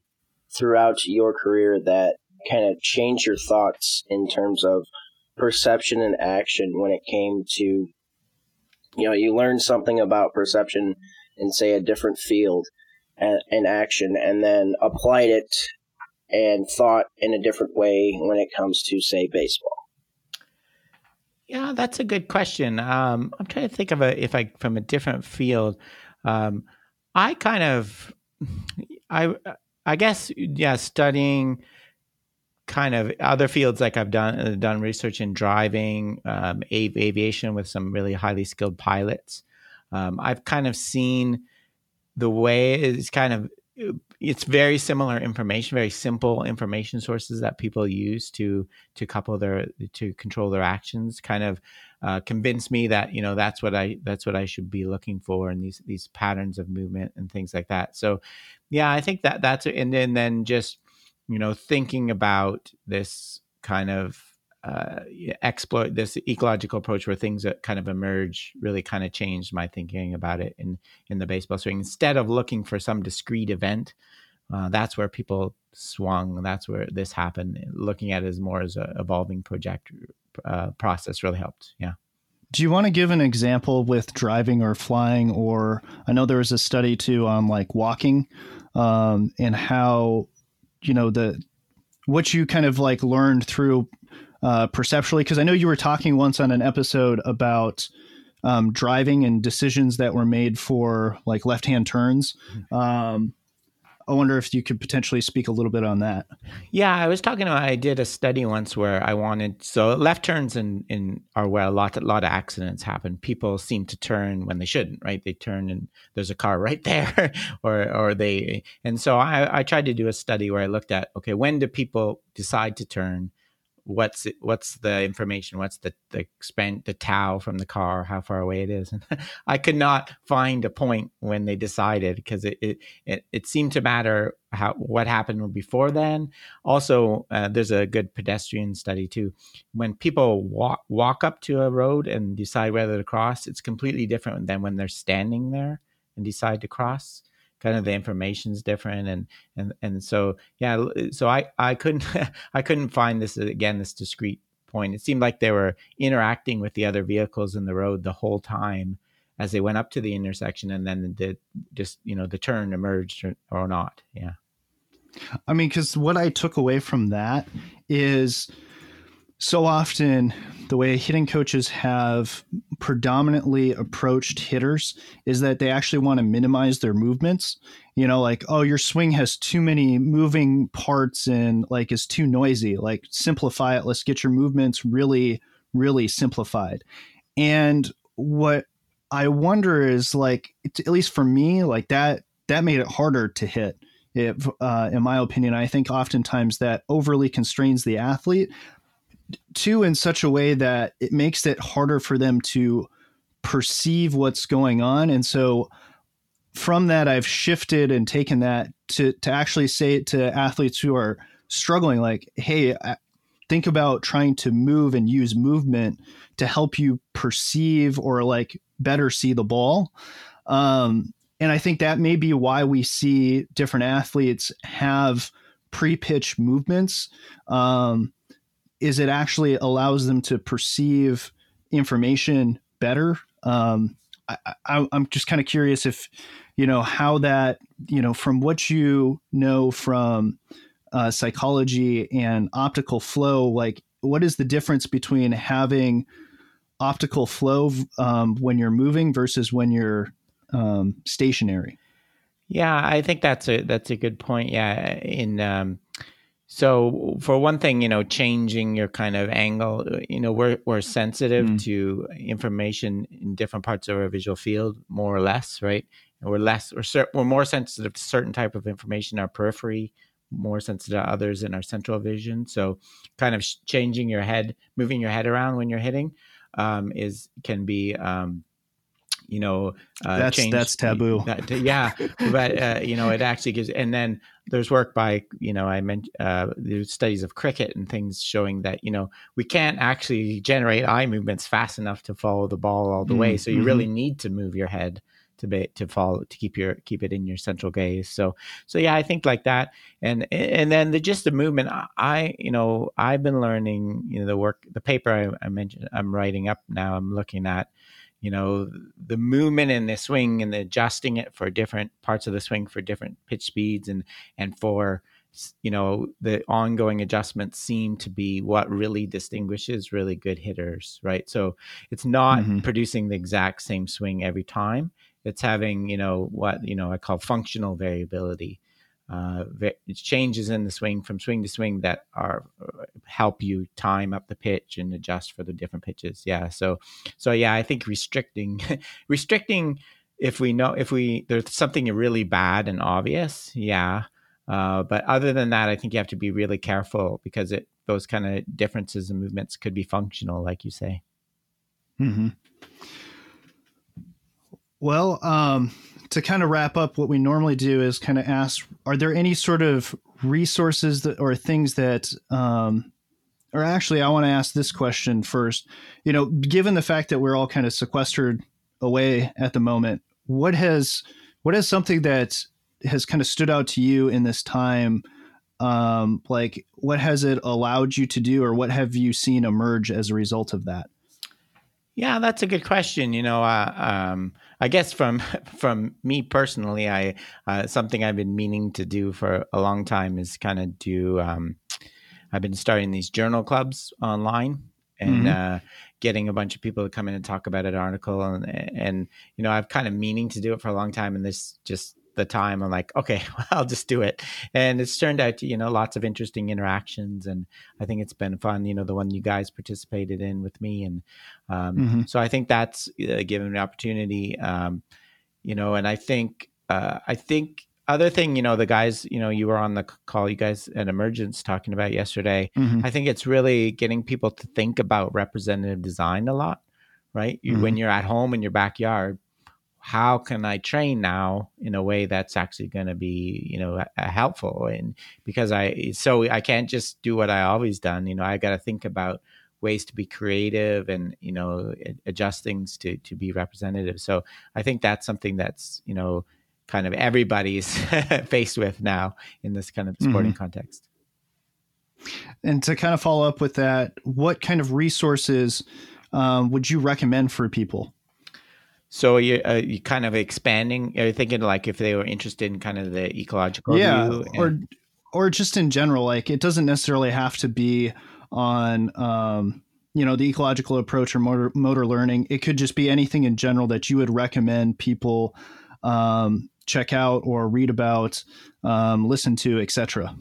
throughout your career that kind of changed your thoughts in terms of perception and action when it came to you know you learned something about perception in say a different field and, and action and then applied it and thought in a different way when it comes to say baseball yeah, that's a good question. Um, I'm trying to think of a if I from a different field. Um, I kind of, I I guess yeah, studying kind of other fields like I've done uh, done research in driving, um, av- aviation with some really highly skilled pilots. Um, I've kind of seen the way it's kind of it's very similar information, very simple information sources that people use to to couple their to control their actions. Kind of uh, convince me that you know that's what I that's what I should be looking for in these these patterns of movement and things like that. So, yeah, I think that that's and then then just you know thinking about this kind of uh, exploit this ecological approach where things that kind of emerge really kind of changed my thinking about it in in the baseball swing. Instead of looking for some discrete event, uh, that's where people swung. That's where this happened. Looking at it as more as a evolving project uh, process really helped. Yeah. Do you want to give an example with driving or flying? Or I know there was a study too on like walking um, and how you know the what you kind of like learned through uh, perceptually? Because I know you were talking once on an episode about um, driving and decisions that were made for like left hand turns. Mm-hmm. Um, I wonder if you could potentially speak a little bit on that. Yeah, I was talking about. I did a study once where I wanted so left turns in in are where a lot a lot of accidents happen. People seem to turn when they shouldn't, right? They turn and there's a car right there, or or they and so I I tried to do a study where I looked at okay when do people decide to turn what's it, what's the information? What's the the spent the tau from the car? How far away it is? And i could not find a point when they decided because it, it it, it seemed to matter how what happened before then. Also uh, there's a good pedestrian study too. When people walk walk up to a road and decide whether to cross it's completely different than when they're standing there and decide to cross kind of the information's different and and and so yeah uh, so i i couldn't i couldn't find this uh, again this discrete point. It seemed like they were interacting with the other vehicles in the road the whole time as they went up to the intersection and then the just you know the turn emerged or, or not yeah. I mean because what i took away from that is so often the way hitting coaches have predominantly approached hitters is that they actually want to minimize their movements. You know like oh your swing has too many moving parts and like is too noisy. Like simplify it. Let's get your movements really really simplified. And what i wonder is like at least for me like that that made it harder to hit. If, uh, in my opinion, I think oftentimes that overly constrains the athlete too in such a way that it makes it harder for them to perceive what's going on. And so from that i've shifted and taken that to to actually say it to athletes who are struggling like hey think about trying to move and use movement to help you perceive or like better see the ball. Um, and i think that may be why we see different athletes have pre-pitch movements. Um, is it actually allows them to perceive information better. Um, I, am just kind of curious if you know how that you know from what you know from uh, psychology and optical flow, like what is the difference between having optical flow um, when you're moving versus when you're um, stationary? Yeah, I think that's a that's a good point. Yeah, in um, so for one thing, you know, changing your kind of angle, you know, we're we're sensitive mm. to information in different parts of our visual field, more or less, right? And we're less we're we're more sensitive to certain type of information in our periphery, more sensitive to others in our central vision. So, kind of changing your head, moving your head around when you're hitting, um, is can be um, you know uh, that's change, that's taboo that, yeah but uh, you know it actually gives and then there's work by you know i meant uh, there's studies of cricket and things showing that you know we can't actually generate eye movements fast enough to follow the ball all the mm-hmm. way so you really mm-hmm. need to move your head to be to follow to keep your keep it in your central gaze so so yeah i think like that and and then the just the movement i you know i've been learning you know the work the paper I, I mentioned i'm writing up now i'm looking at you know the movement and the swing and the adjusting it for different parts of the swing for different pitch speeds and and for you know the ongoing adjustments seem to be what really distinguishes really good hitters right? So it's not mm-hmm. producing the exact same swing every time. It's having you know what you know i call functional variability uh, changes in the swing from swing to swing that are uh, help you time up the pitch and adjust for the different pitches. Yeah. So, so yeah, I think restricting, restricting, if we know if we there's something really bad and obvious, yeah. Uh, but other than that, I think you have to be really careful because it those kind of differences in movements could be functional, like you say. Hmm. Well, um, to kind of wrap up, what we normally do is kind of ask: Are there any sort of resources that, or things that, um, or actually, I want to ask this question first. You know, given the fact that we're all kind of sequestered away at the moment, what has what is something that has kind of stood out to you in this time? Um, like, what has it allowed you to do, or what have you seen emerge as a result of that? Yeah, that's a good question. You know, uh, um, I guess from from me personally, I uh, something I've been meaning to do for a long time is kind of do. Um, I've been starting these journal clubs online and mm-hmm. uh, getting a bunch of people to come in and talk about an article, and and you know I've kind of meaning to do it for a long time, and this just the time i'm like okay well, i'll just do it and it's turned out to you know lots of interesting interactions and i think it's been fun you know the one you guys participated in with me and um, mm-hmm. so i think that's uh, given an opportunity um, you know and i think uh, i think other thing you know the guys you know you were on the call you guys at emergence talking about yesterday mm-hmm. i think it's really getting people to think about representative design a lot right you, mm-hmm. when you're at home in your backyard how can I train now in a way that's actually going to be, you know, helpful? And because I, so I can't just do what I always done. You know, I got to think about ways to be creative and you know adjust things to to be representative. So I think that's something that's you know kind of everybody's faced with now in this kind of sporting mm-hmm. context. And to kind of follow up with that, what kind of resources um, would you recommend for people? So you uh, you kind of expanding. Are you thinking like if they were interested in kind of the ecological yeah, view, and- or or just in general, like it doesn't necessarily have to be on um, you know the ecological approach or motor motor learning. It could just be anything in general that you would recommend people um, check out or read about, um, listen to, etc.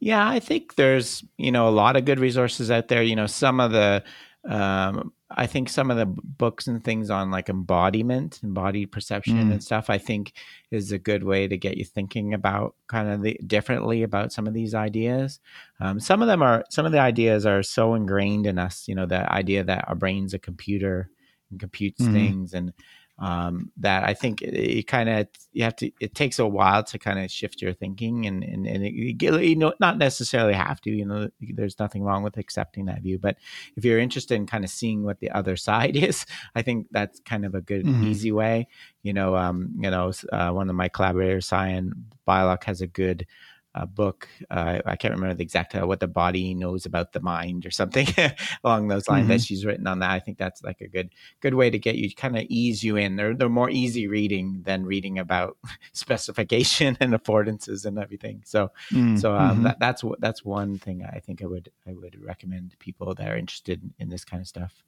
Yeah, I think there's you know a lot of good resources out there. You know, some of the um, I think some of the books and things on like embodiment, embodied perception mm. and stuff, I think is a good way to get you thinking about kind of the differently about some of these ideas. Um, some of them are, some of the ideas are so ingrained in us, you know, the idea that our brain's a computer and computes mm. things and, um, that I think it, it kind of you have to. It takes a while to kind of shift your thinking, and and, and it, you know not necessarily have to. You know, there's nothing wrong with accepting that view, but if you're interested in kind of seeing what the other side is, I think that's kind of a good mm-hmm. easy way. You know, um, you know, uh, one of my collaborators, Sian Beilock, has a good a book. Uh, I can't remember the exact uh, what the body knows about the mind or something along those lines mm-hmm. that she's written on that. I think that's like a good good way to get you kind of ease you in. They're they're more easy reading than reading about specification and affordances and everything. So mm-hmm. so um, mm-hmm. that, that's that's one thing I think I would I would recommend people that are interested in this kind of stuff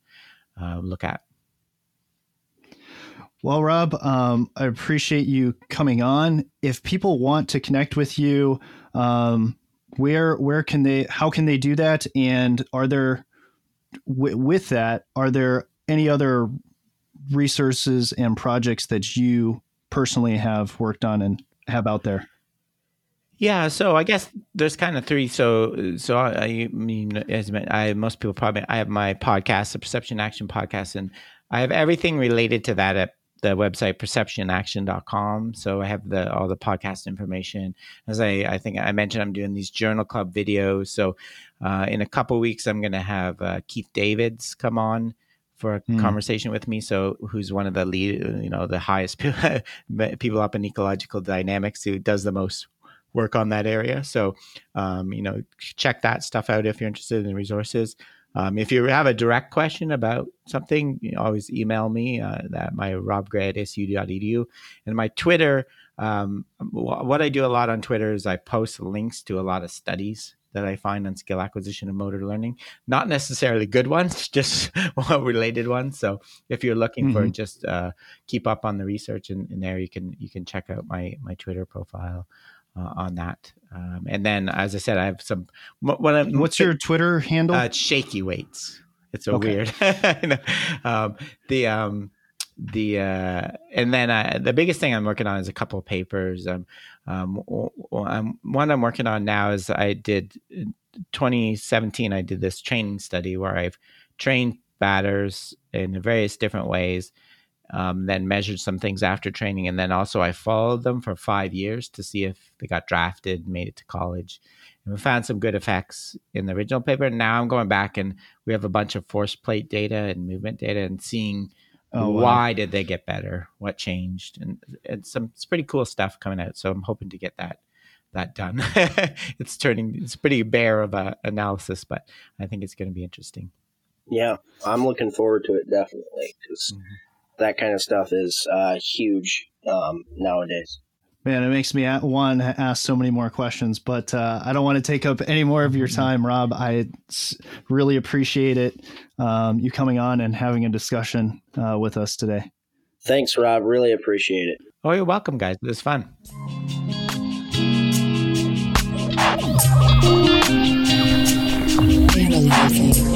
uh, look at. Well, Rob, um, I appreciate you coming on. If people want to connect with you, um, where where can they? How can they do that? And are there w- with that? Are there any other resources and projects that you personally have worked on and have out there? Yeah, so I guess there's kind of three. So, so I, I mean, as I most people probably, I have my podcast, the Perception Action Podcast, and I have everything related to that at the website perceptionaction.com. So I have the all the podcast information. As I, I think I mentioned, I'm doing these journal club videos. So uh, in a couple weeks, I'm going to have uh, Keith Davids come on for a mm. conversation with me. So who's one of the lead, you know, the highest people up in ecological dynamics who does the most work on that area. So, um, you know, check that stuff out if you're interested in resources. Um, if you have a direct question about something, you know, always email me uh, at my robgray at su.edu. And my Twitter, um, what I do a lot on Twitter is I post links to a lot of studies that I find on skill acquisition and motor learning. Not necessarily good ones, just related ones. So if you're looking mm-hmm. for just uh, keep up on the research in, in, there, you can you can check out my my Twitter profile uh, on that. Um, and then, as I said, I have some. What, What's your Twitter handle? Uh, shaky weights. It's so okay. weird. um, the um, the uh, and then uh, the biggest thing I'm working on is a couple of papers. Um, um, one I'm working on now is I did 2017. I did this training study where I've trained batters in various different ways um, then measured some things after training, and then also I followed them for five years to see if they got drafted, made it to college, and we found some good effects in the original paper. Now I'm going back and we have a bunch of force plate data and movement data, and seeing oh, why did they get better, what changed, and and some it's pretty cool stuff coming out. So I'm hoping to get that that done. it's turning it's pretty bare of a analysis, but I think it's going to be interesting. Yeah, I'm looking forward to it definitely because. Mm-hmm that kind of stuff is uh, huge um, nowadays. Man, it makes me one ask so many more questions, but uh, I don't want to take up any more of your time, Rob. I really appreciate it, um, you coming on and having a discussion uh, with us today. Thanks, Rob. Really appreciate it. Oh, you're welcome, guys. It was fun. Analyzing.